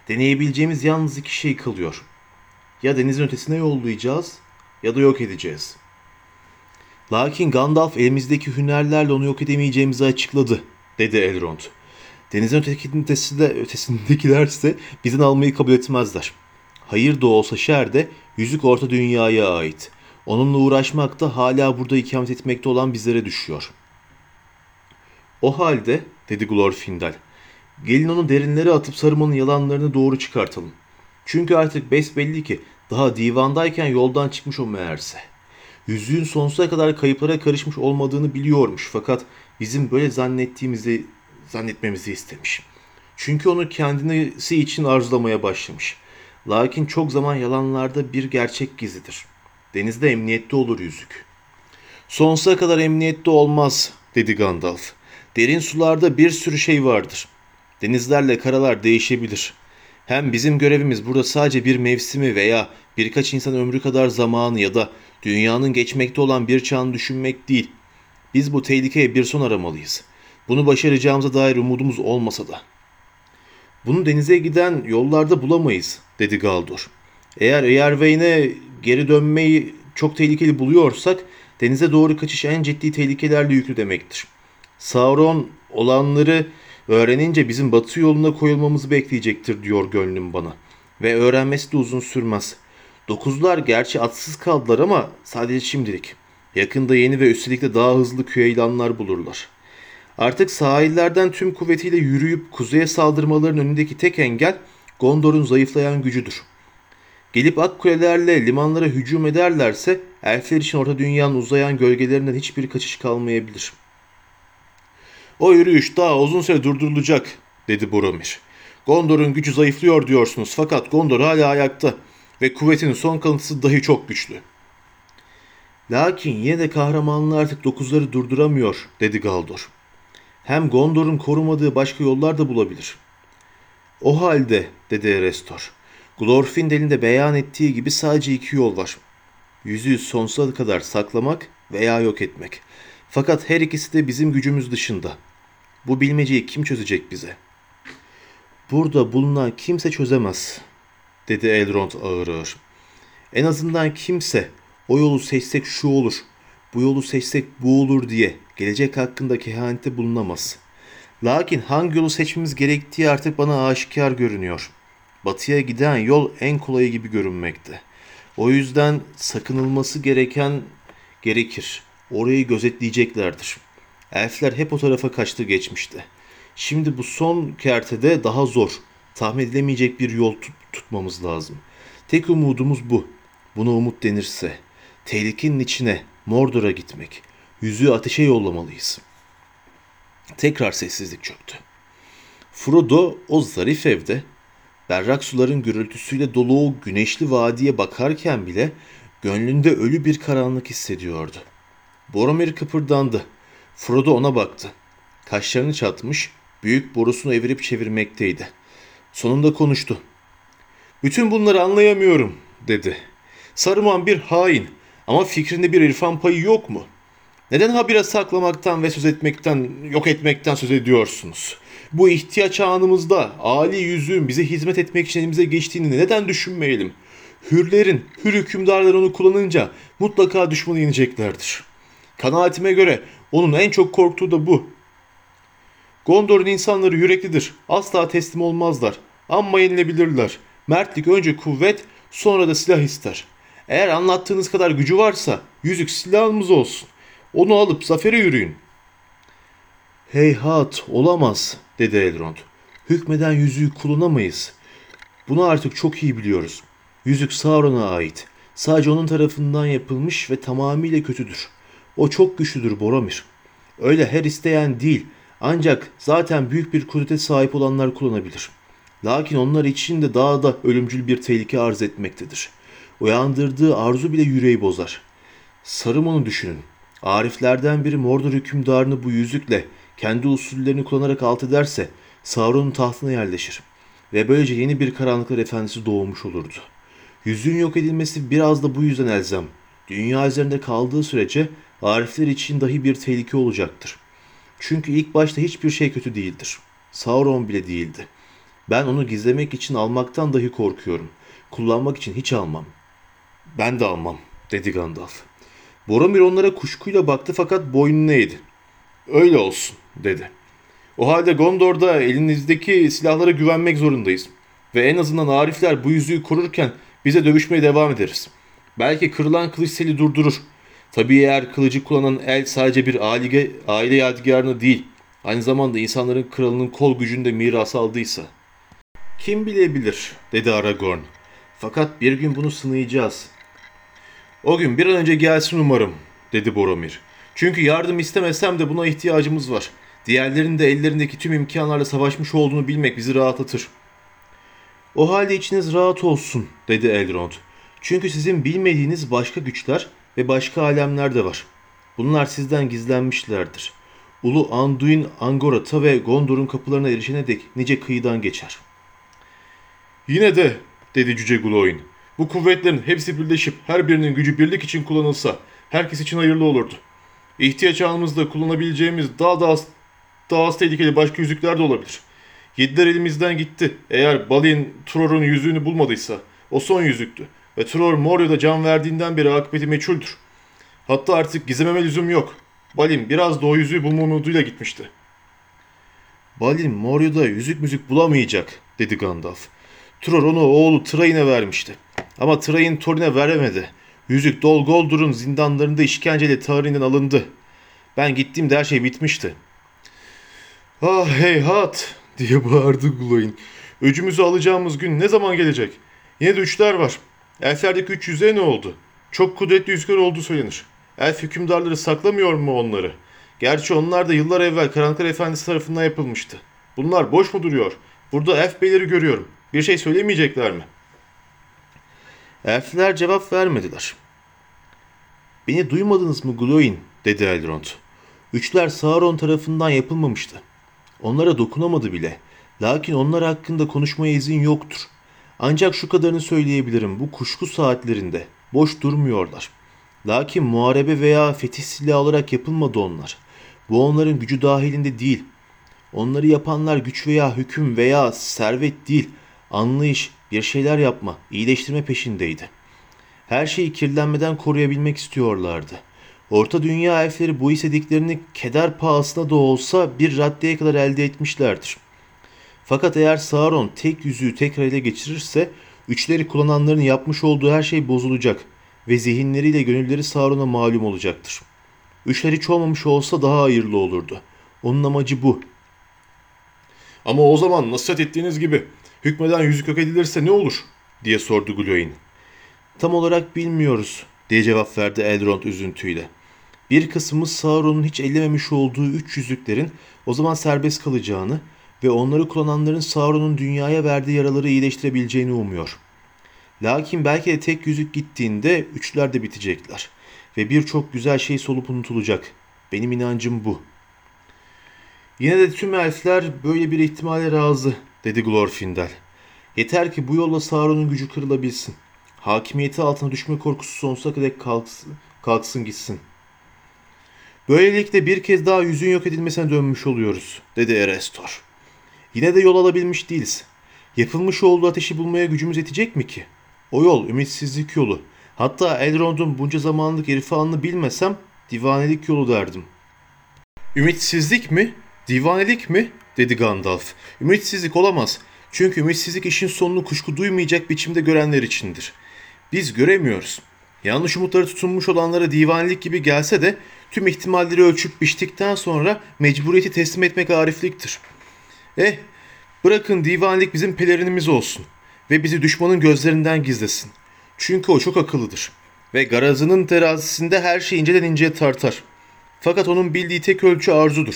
Deneyebileceğimiz yalnız iki şey kalıyor. Ya denizin ötesine yollayacağız ya da yok edeceğiz. Lakin Gandalf elimizdeki hünerlerle onu yok edemeyeceğimizi açıkladı, dedi Elrond. Denizin ötesinde, ötesindekilerse bizden almayı kabul etmezler. Hayır da olsa şer de yüzük orta dünyaya ait. Onunla uğraşmak da hala burada ikamet etmekte olan bizlere düşüyor. O halde, dedi Glorfindel, gelin onu derinlere atıp Saruman'ın yalanlarını doğru çıkartalım. Çünkü artık besbelli ki daha divandayken yoldan çıkmış o meğerse. Yüzüğün sonsuza kadar kayıplara karışmış olmadığını biliyormuş fakat bizim böyle zannettiğimizi zannetmemizi istemiş. Çünkü onu kendisi için arzulamaya başlamış. Lakin çok zaman yalanlarda bir gerçek gizlidir. Denizde emniyette olur yüzük. Sonsuza kadar emniyette olmaz, dedi Gandalf. Derin sularda bir sürü şey vardır. Denizlerle karalar değişebilir. Hem bizim görevimiz burada sadece bir mevsimi veya birkaç insan ömrü kadar zamanı ya da dünyanın geçmekte olan bir çağını düşünmek değil. Biz bu tehlikeye bir son aramalıyız. Bunu başaracağımıza dair umudumuz olmasa da. Bunu denize giden yollarda bulamayız, dedi Galdur. Eğer Earwain'e geri dönmeyi çok tehlikeli buluyorsak, denize doğru kaçış en ciddi tehlikelerle yüklü demektir. Sauron olanları öğrenince bizim batı yoluna koyulmamızı bekleyecektir diyor gönlüm bana. Ve öğrenmesi de uzun sürmez. Dokuzlar gerçi atsız kaldılar ama sadece şimdilik. Yakında yeni ve üstelik de daha hızlı küheylanlar bulurlar. Artık sahillerden tüm kuvvetiyle yürüyüp kuzeye saldırmaların önündeki tek engel Gondor'un zayıflayan gücüdür. Gelip ak kulelerle limanlara hücum ederlerse elfler için orta dünyanın uzayan gölgelerinden hiçbir kaçış kalmayabilir. O yürüyüş daha uzun süre durdurulacak, dedi Boromir. Gondor'un gücü zayıflıyor diyorsunuz fakat Gondor hala ayakta ve kuvvetinin son kalıntısı dahi çok güçlü. Lakin yine de kahramanlar artık dokuzları durduramıyor, dedi Galdor. Hem Gondor'un korumadığı başka yollar da bulabilir. O halde, dedi Erestor, Glorfindel'in de beyan ettiği gibi sadece iki yol var. Yüzüğü sonsuza kadar saklamak veya yok etmek. Fakat her ikisi de bizim gücümüz dışında. Bu bilmeceyi kim çözecek bize? Burada bulunan kimse çözemez, dedi Elrond ağır ağır. En azından kimse o yolu seçsek şu olur, bu yolu seçsek bu olur diye gelecek hakkında kehanette bulunamaz. Lakin hangi yolu seçmemiz gerektiği artık bana aşikar görünüyor. Batıya giden yol en kolayı gibi görünmekte. O yüzden sakınılması gereken gerekir. Orayı gözetleyeceklerdir. Elfler hep o tarafa kaçtı geçmişte. Şimdi bu son kertede daha zor. Tahmin edilemeyecek bir yol tutmamız lazım. Tek umudumuz bu. Buna umut denirse. Tehlikenin içine, Mordor'a gitmek. Yüzüğü ateşe yollamalıyız. Tekrar sessizlik çöktü. Frodo o zarif evde berrak suların gürültüsüyle dolu o güneşli vadiye bakarken bile gönlünde ölü bir karanlık hissediyordu. Boromir kıpırdandı. Frodo ona baktı. Kaşlarını çatmış, büyük borusunu evirip çevirmekteydi. Sonunda konuştu. Bütün bunları anlayamıyorum, dedi. Saruman bir hain ama fikrinde bir irfan payı yok mu? Neden habire saklamaktan ve söz etmekten, yok etmekten söz ediyorsunuz? Bu ihtiyaç anımızda Ali yüzüğün bize hizmet etmek için elimize geçtiğini neden düşünmeyelim? Hürlerin, hür hükümdarlar onu kullanınca mutlaka düşmanı yeneceklerdir. Kanaatime göre onun en çok korktuğu da bu. Gondor'un insanları yüreklidir. Asla teslim olmazlar. Amma yenilebilirler. Mertlik önce kuvvet, sonra da silah ister. Eğer anlattığınız kadar gücü varsa yüzük silahımız olsun. Onu alıp zafere yürüyün. Heyhat olamaz dedi Elrond. Hükmeden yüzüğü kullanamayız. Bunu artık çok iyi biliyoruz. Yüzük Sauron'a ait. Sadece onun tarafından yapılmış ve tamamıyla kötüdür. O çok güçlüdür Boromir. Öyle her isteyen değil ancak zaten büyük bir kudrete sahip olanlar kullanabilir. Lakin onlar için de daha da ölümcül bir tehlike arz etmektedir. Uyandırdığı arzu bile yüreği bozar. Saruman'ı düşünün. Ariflerden biri Mordor hükümdarını bu yüzükle kendi usullerini kullanarak alt ederse Sauron'un tahtına yerleşir. Ve böylece yeni bir karanlıklar efendisi doğmuş olurdu. Yüzüğün yok edilmesi biraz da bu yüzden elzem. Dünya üzerinde kaldığı sürece Arifler için dahi bir tehlike olacaktır. Çünkü ilk başta hiçbir şey kötü değildir. Sauron bile değildi. Ben onu gizlemek için almaktan dahi korkuyorum. Kullanmak için hiç almam. Ben de almam, dedi Gandalf. Boromir onlara kuşkuyla baktı fakat boynunu eğdi. Öyle olsun, dedi. O halde Gondor'da elinizdeki silahlara güvenmek zorundayız. Ve en azından Arifler bu yüzüğü korurken bize dövüşmeye devam ederiz. Belki kırılan kılıç seli durdurur. Tabii eğer kılıcı kullanan el sadece bir aile, aile yadigarını değil, aynı zamanda insanların kralının kol gücünde miras aldıysa. Kim bilebilir, dedi Aragorn. Fakat bir gün bunu sınayacağız. O gün bir an önce gelsin umarım, dedi Boromir. Çünkü yardım istemesem de buna ihtiyacımız var. Diğerlerinin de ellerindeki tüm imkanlarla savaşmış olduğunu bilmek bizi rahatlatır. O halde içiniz rahat olsun, dedi Elrond. Çünkü sizin bilmediğiniz başka güçler ve başka alemler de var. Bunlar sizden gizlenmişlerdir. Ulu Anduin Angorata ve Gondor'un kapılarına erişene dek nice kıyıdan geçer. Yine de, dedi Cüce Gloin, bu kuvvetlerin hepsi birleşip her birinin gücü birlik için kullanılsa herkes için hayırlı olurdu. İhtiyaç anımızda kullanabileceğimiz daha da az, daha az tehlikeli başka yüzükler de olabilir. Yediler elimizden gitti. Eğer Balin Tror'un yüzüğünü bulmadıysa o son yüzüktü. Ve Tror Morio'da can verdiğinden beri akıbeti meçhuldür. Hatta artık gizlememe lüzum yok. Balin biraz da o yüzüğü bulma umuduyla gitmişti. Balin Morio'da yüzük müzik bulamayacak, dedi Gandalf. Tror onu oğlu Train'e vermişti. Ama Train Thorin'e veremedi. Yüzük Dol Goldur'un zindanlarında işkenceyle tarihinden alındı. Ben gittiğimde her şey bitmişti. Ah heyhat diye bağırdı Gulain. Öcümüzü alacağımız gün ne zaman gelecek? Yine de üçler var. Elflerdeki üç yüzeye ne oldu? Çok kudretli yüzükler olduğu söylenir. Elf hükümdarları saklamıyor mu onları? Gerçi onlar da yıllar evvel Karanlıklar Efendisi tarafından yapılmıştı. Bunlar boş mu duruyor? Burada elf beyleri görüyorum. Bir şey söylemeyecekler mi? Elfler cevap vermediler. Beni duymadınız mı Gloin? dedi Elrond. Üçler Sauron tarafından yapılmamıştı. Onlara dokunamadı bile. Lakin onlar hakkında konuşmaya izin yoktur. Ancak şu kadarını söyleyebilirim. Bu kuşku saatlerinde boş durmuyorlar. Lakin muharebe veya fetih silahı olarak yapılmadı onlar. Bu onların gücü dahilinde değil. Onları yapanlar güç veya hüküm veya servet değil, anlayış, bir şeyler yapma, iyileştirme peşindeydi. Her şeyi kirlenmeden koruyabilmek istiyorlardı. Orta dünya elfleri bu istediklerini keder pahasına da olsa bir raddeye kadar elde etmişlerdir. Fakat eğer Sauron tek yüzüğü tekrar ele geçirirse üçleri kullananların yapmış olduğu her şey bozulacak ve zihinleriyle gönülleri Sauron'a malum olacaktır. Üçler hiç olmamış olsa daha hayırlı olurdu. Onun amacı bu. Ama o zaman nasihat ettiğiniz gibi hükmeden yüzük yok edilirse ne olur? diye sordu Gloin. Tam olarak bilmiyoruz diye cevap verdi Elrond üzüntüyle. Bir kısmı Sauron'un hiç ellememiş olduğu üç yüzüklerin o zaman serbest kalacağını ve onları kullananların Sauron'un dünyaya verdiği yaraları iyileştirebileceğini umuyor. Lakin belki de tek yüzük gittiğinde üçler de bitecekler ve birçok güzel şey solup unutulacak. Benim inancım bu. Yine de tüm elfler böyle bir ihtimale razı, dedi Glorfindel. Yeter ki bu yolla Sauron'un gücü kırılabilsin. Hakimiyeti altına düşme korkusu sonsuza kadar kalksın, kalksın gitsin. Böylelikle bir kez daha yüzün yok edilmesine dönmüş oluyoruz, dedi Erestor. Yine de yol alabilmiş değiliz. Yapılmış olduğu ateşi bulmaya gücümüz yetecek mi ki? O yol ümitsizlik yolu. Hatta Elrond'un bunca zamanlık irfanını bilmesem divanelik yolu derdim. Ümitsizlik mi? Divanelik mi? Dedi Gandalf. Ümitsizlik olamaz. Çünkü ümitsizlik işin sonunu kuşku duymayacak biçimde görenler içindir. Biz göremiyoruz. Yanlış umutları tutunmuş olanlara divanelik gibi gelse de tüm ihtimalleri ölçüp biçtikten sonra mecburiyeti teslim etmek arifliktir. Eh, bırakın divanelik bizim pelerinimiz olsun ve bizi düşmanın gözlerinden gizlesin. Çünkü o çok akıllıdır ve garazının terazisinde her şey inceden inceye tartar. Fakat onun bildiği tek ölçü arzudur.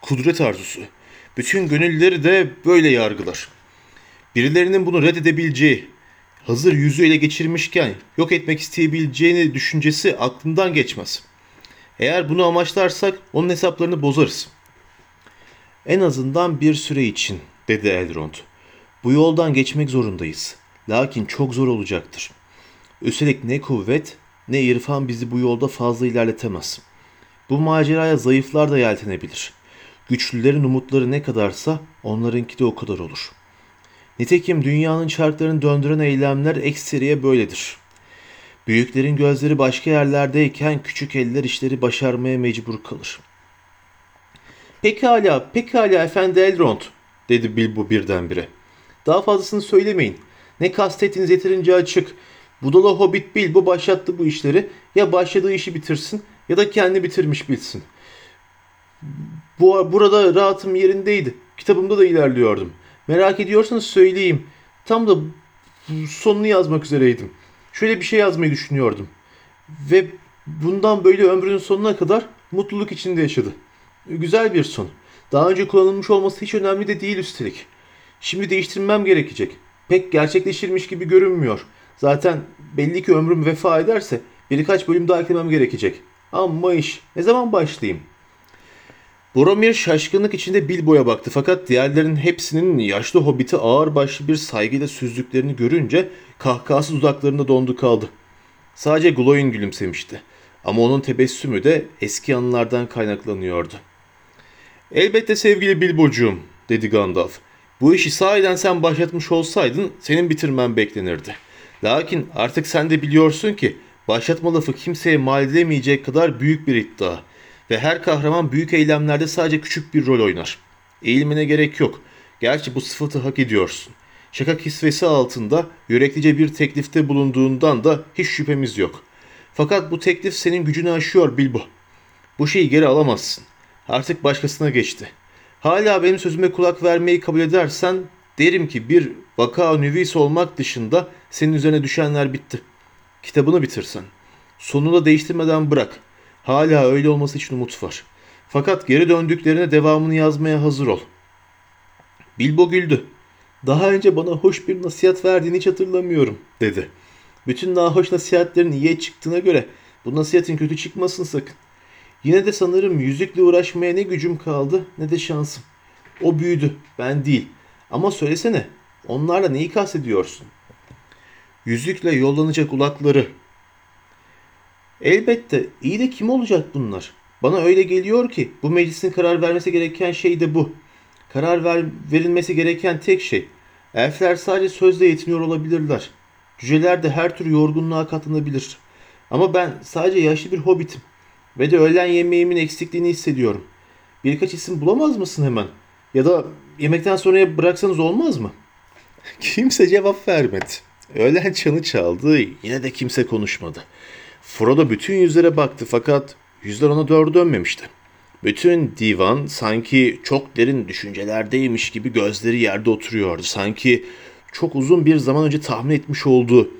Kudret arzusu. Bütün gönülleri de böyle yargılar. Birilerinin bunu reddedebileceği, hazır yüzü ele geçirmişken yok etmek isteyebileceğini düşüncesi aklından geçmez. Eğer bunu amaçlarsak onun hesaplarını bozarız. En azından bir süre için, dedi Elrond. Bu yoldan geçmek zorundayız. Lakin çok zor olacaktır. Üstelik ne kuvvet ne irfan bizi bu yolda fazla ilerletemez. Bu maceraya zayıflar da yeltenebilir. Güçlülerin umutları ne kadarsa onlarınki de o kadar olur. Nitekim dünyanın çarklarını döndüren eylemler ekseriye böyledir. Büyüklerin gözleri başka yerlerdeyken küçük eller işleri başarmaya mecbur kalır. Pekala, pekala efendi Elrond, dedi Bilbo birdenbire. Daha fazlasını söylemeyin. Ne kastettiğiniz yeterince açık. Budala Hobbit Bilbo başlattı bu işleri. Ya başladığı işi bitirsin ya da kendi bitirmiş bilsin. Bu, burada rahatım yerindeydi. Kitabımda da ilerliyordum. Merak ediyorsanız söyleyeyim. Tam da sonunu yazmak üzereydim. Şöyle bir şey yazmayı düşünüyordum. Ve bundan böyle ömrünün sonuna kadar mutluluk içinde yaşadı. Güzel bir son. Daha önce kullanılmış olması hiç önemli de değil üstelik. Şimdi değiştirmem gerekecek. Pek gerçekleşirmiş gibi görünmüyor. Zaten belli ki ömrüm vefa ederse birkaç bölüm daha eklemem gerekecek. Ama iş. Ne zaman başlayayım? Boromir şaşkınlık içinde Bilbo'ya baktı fakat diğerlerin hepsinin yaşlı hobiti ağır başlı bir saygıyla süzdüklerini görünce kahkahası dudaklarında dondu kaldı. Sadece Gloin gülümsemişti. Ama onun tebessümü de eski anılardan kaynaklanıyordu. Elbette sevgili Bilbocuğum, dedi Gandalf. Bu işi sahiden sen başlatmış olsaydın senin bitirmen beklenirdi. Lakin artık sen de biliyorsun ki başlatma lafı kimseye mal edilemeyecek kadar büyük bir iddia. Ve her kahraman büyük eylemlerde sadece küçük bir rol oynar. Eğilmene gerek yok. Gerçi bu sıfatı hak ediyorsun. şaka kisvesi altında yüreklice bir teklifte bulunduğundan da hiç şüphemiz yok. Fakat bu teklif senin gücünü aşıyor Bilbo. Bu şeyi geri alamazsın. Artık başkasına geçti. Hala benim sözüme kulak vermeyi kabul edersen derim ki bir vaka nüvis olmak dışında senin üzerine düşenler bitti. Kitabını bitirsen. Sonunu da değiştirmeden bırak. Hala öyle olması için umut var. Fakat geri döndüklerine devamını yazmaya hazır ol. Bilbo güldü. Daha önce bana hoş bir nasihat verdiğini hiç hatırlamıyorum, dedi. Bütün nahoş nasihatlerin iyiye çıktığına göre bu nasihatin kötü çıkmasın sakın. Yine de sanırım yüzükle uğraşmaya ne gücüm kaldı ne de şansım. O büyüdü, ben değil. Ama söylesene, onlarla neyi kastediyorsun? Yüzükle yollanacak ulakları. Elbette, iyi de kim olacak bunlar? Bana öyle geliyor ki bu meclisin karar vermesi gereken şey de bu. Karar ver, verilmesi gereken tek şey. Elfler sadece sözle yetiniyor olabilirler. Cüceler de her tür yorgunluğa katlanabilir. Ama ben sadece yaşlı bir hobbitim. Ve de öğlen yemeğimin eksikliğini hissediyorum. Birkaç isim bulamaz mısın hemen? Ya da yemekten sonraya bıraksanız olmaz mı? Kimse cevap vermedi. Öğlen çanı çaldı, yine de kimse konuşmadı. Frodo bütün yüzlere baktı fakat yüzler ona doğru dönmemişti. Bütün divan sanki çok derin düşüncelerdeymiş gibi gözleri yerde oturuyordu. Sanki çok uzun bir zaman önce tahmin etmiş olduğu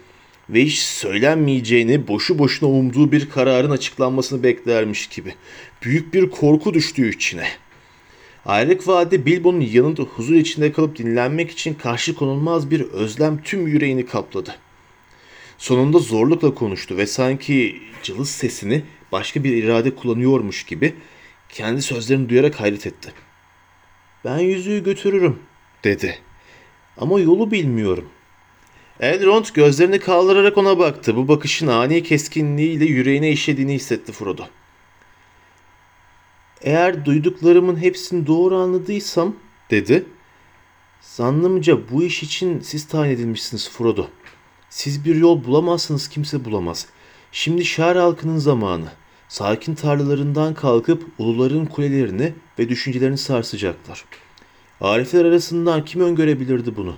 ve hiç söylenmeyeceğini boşu boşuna umduğu bir kararın açıklanmasını beklermiş gibi. Büyük bir korku düştüğü içine. Ayrık Vadi Bilbo'nun yanında huzur içinde kalıp dinlenmek için karşı konulmaz bir özlem tüm yüreğini kapladı. Sonunda zorlukla konuştu ve sanki cılız sesini başka bir irade kullanıyormuş gibi kendi sözlerini duyarak hayret etti. Ben yüzüğü götürürüm dedi. Ama yolu bilmiyorum. Elrond gözlerini kaldırarak ona baktı. Bu bakışın ani keskinliğiyle yüreğine işlediğini hissetti Frodo. Eğer duyduklarımın hepsini doğru anladıysam, dedi. Zannımca bu iş için siz tayin edilmişsiniz Frodo. Siz bir yol bulamazsınız kimse bulamaz. Şimdi şehir halkının zamanı. Sakin tarlalarından kalkıp uluların kulelerini ve düşüncelerini sarsacaklar. Arifler arasından kim öngörebilirdi bunu?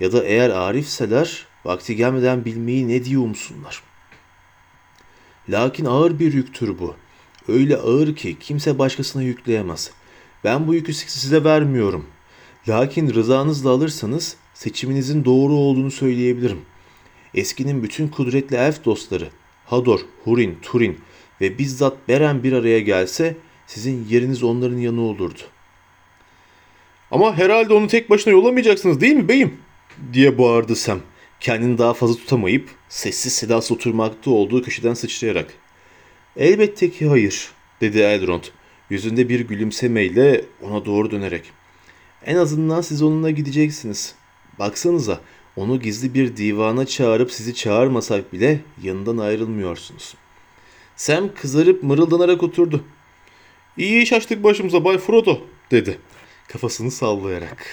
Ya da eğer arifseler vakti gelmeden bilmeyi ne diye umsunlar. Lakin ağır bir yüktür bu. Öyle ağır ki kimse başkasına yükleyemez. Ben bu yükü size vermiyorum. Lakin rızanızla alırsanız seçiminizin doğru olduğunu söyleyebilirim. Eskinin bütün kudretli elf dostları Hador, Hurin, Turin ve bizzat Beren bir araya gelse sizin yeriniz onların yanı olurdu. Ama herhalde onu tek başına yollamayacaksınız değil mi beyim? diye bağırdı Sam. Kendini daha fazla tutamayıp sessiz sedasız oturmakta olduğu köşeden sıçrayarak. Elbette ki hayır, dedi Elrond. Yüzünde bir gülümsemeyle ona doğru dönerek. En azından siz onunla gideceksiniz. Baksanıza, onu gizli bir divana çağırıp sizi çağırmasak bile yanından ayrılmıyorsunuz. Sam kızarıp mırıldanarak oturdu. İyi iş açtık başımıza Bay Frodo, dedi. Kafasını sallayarak.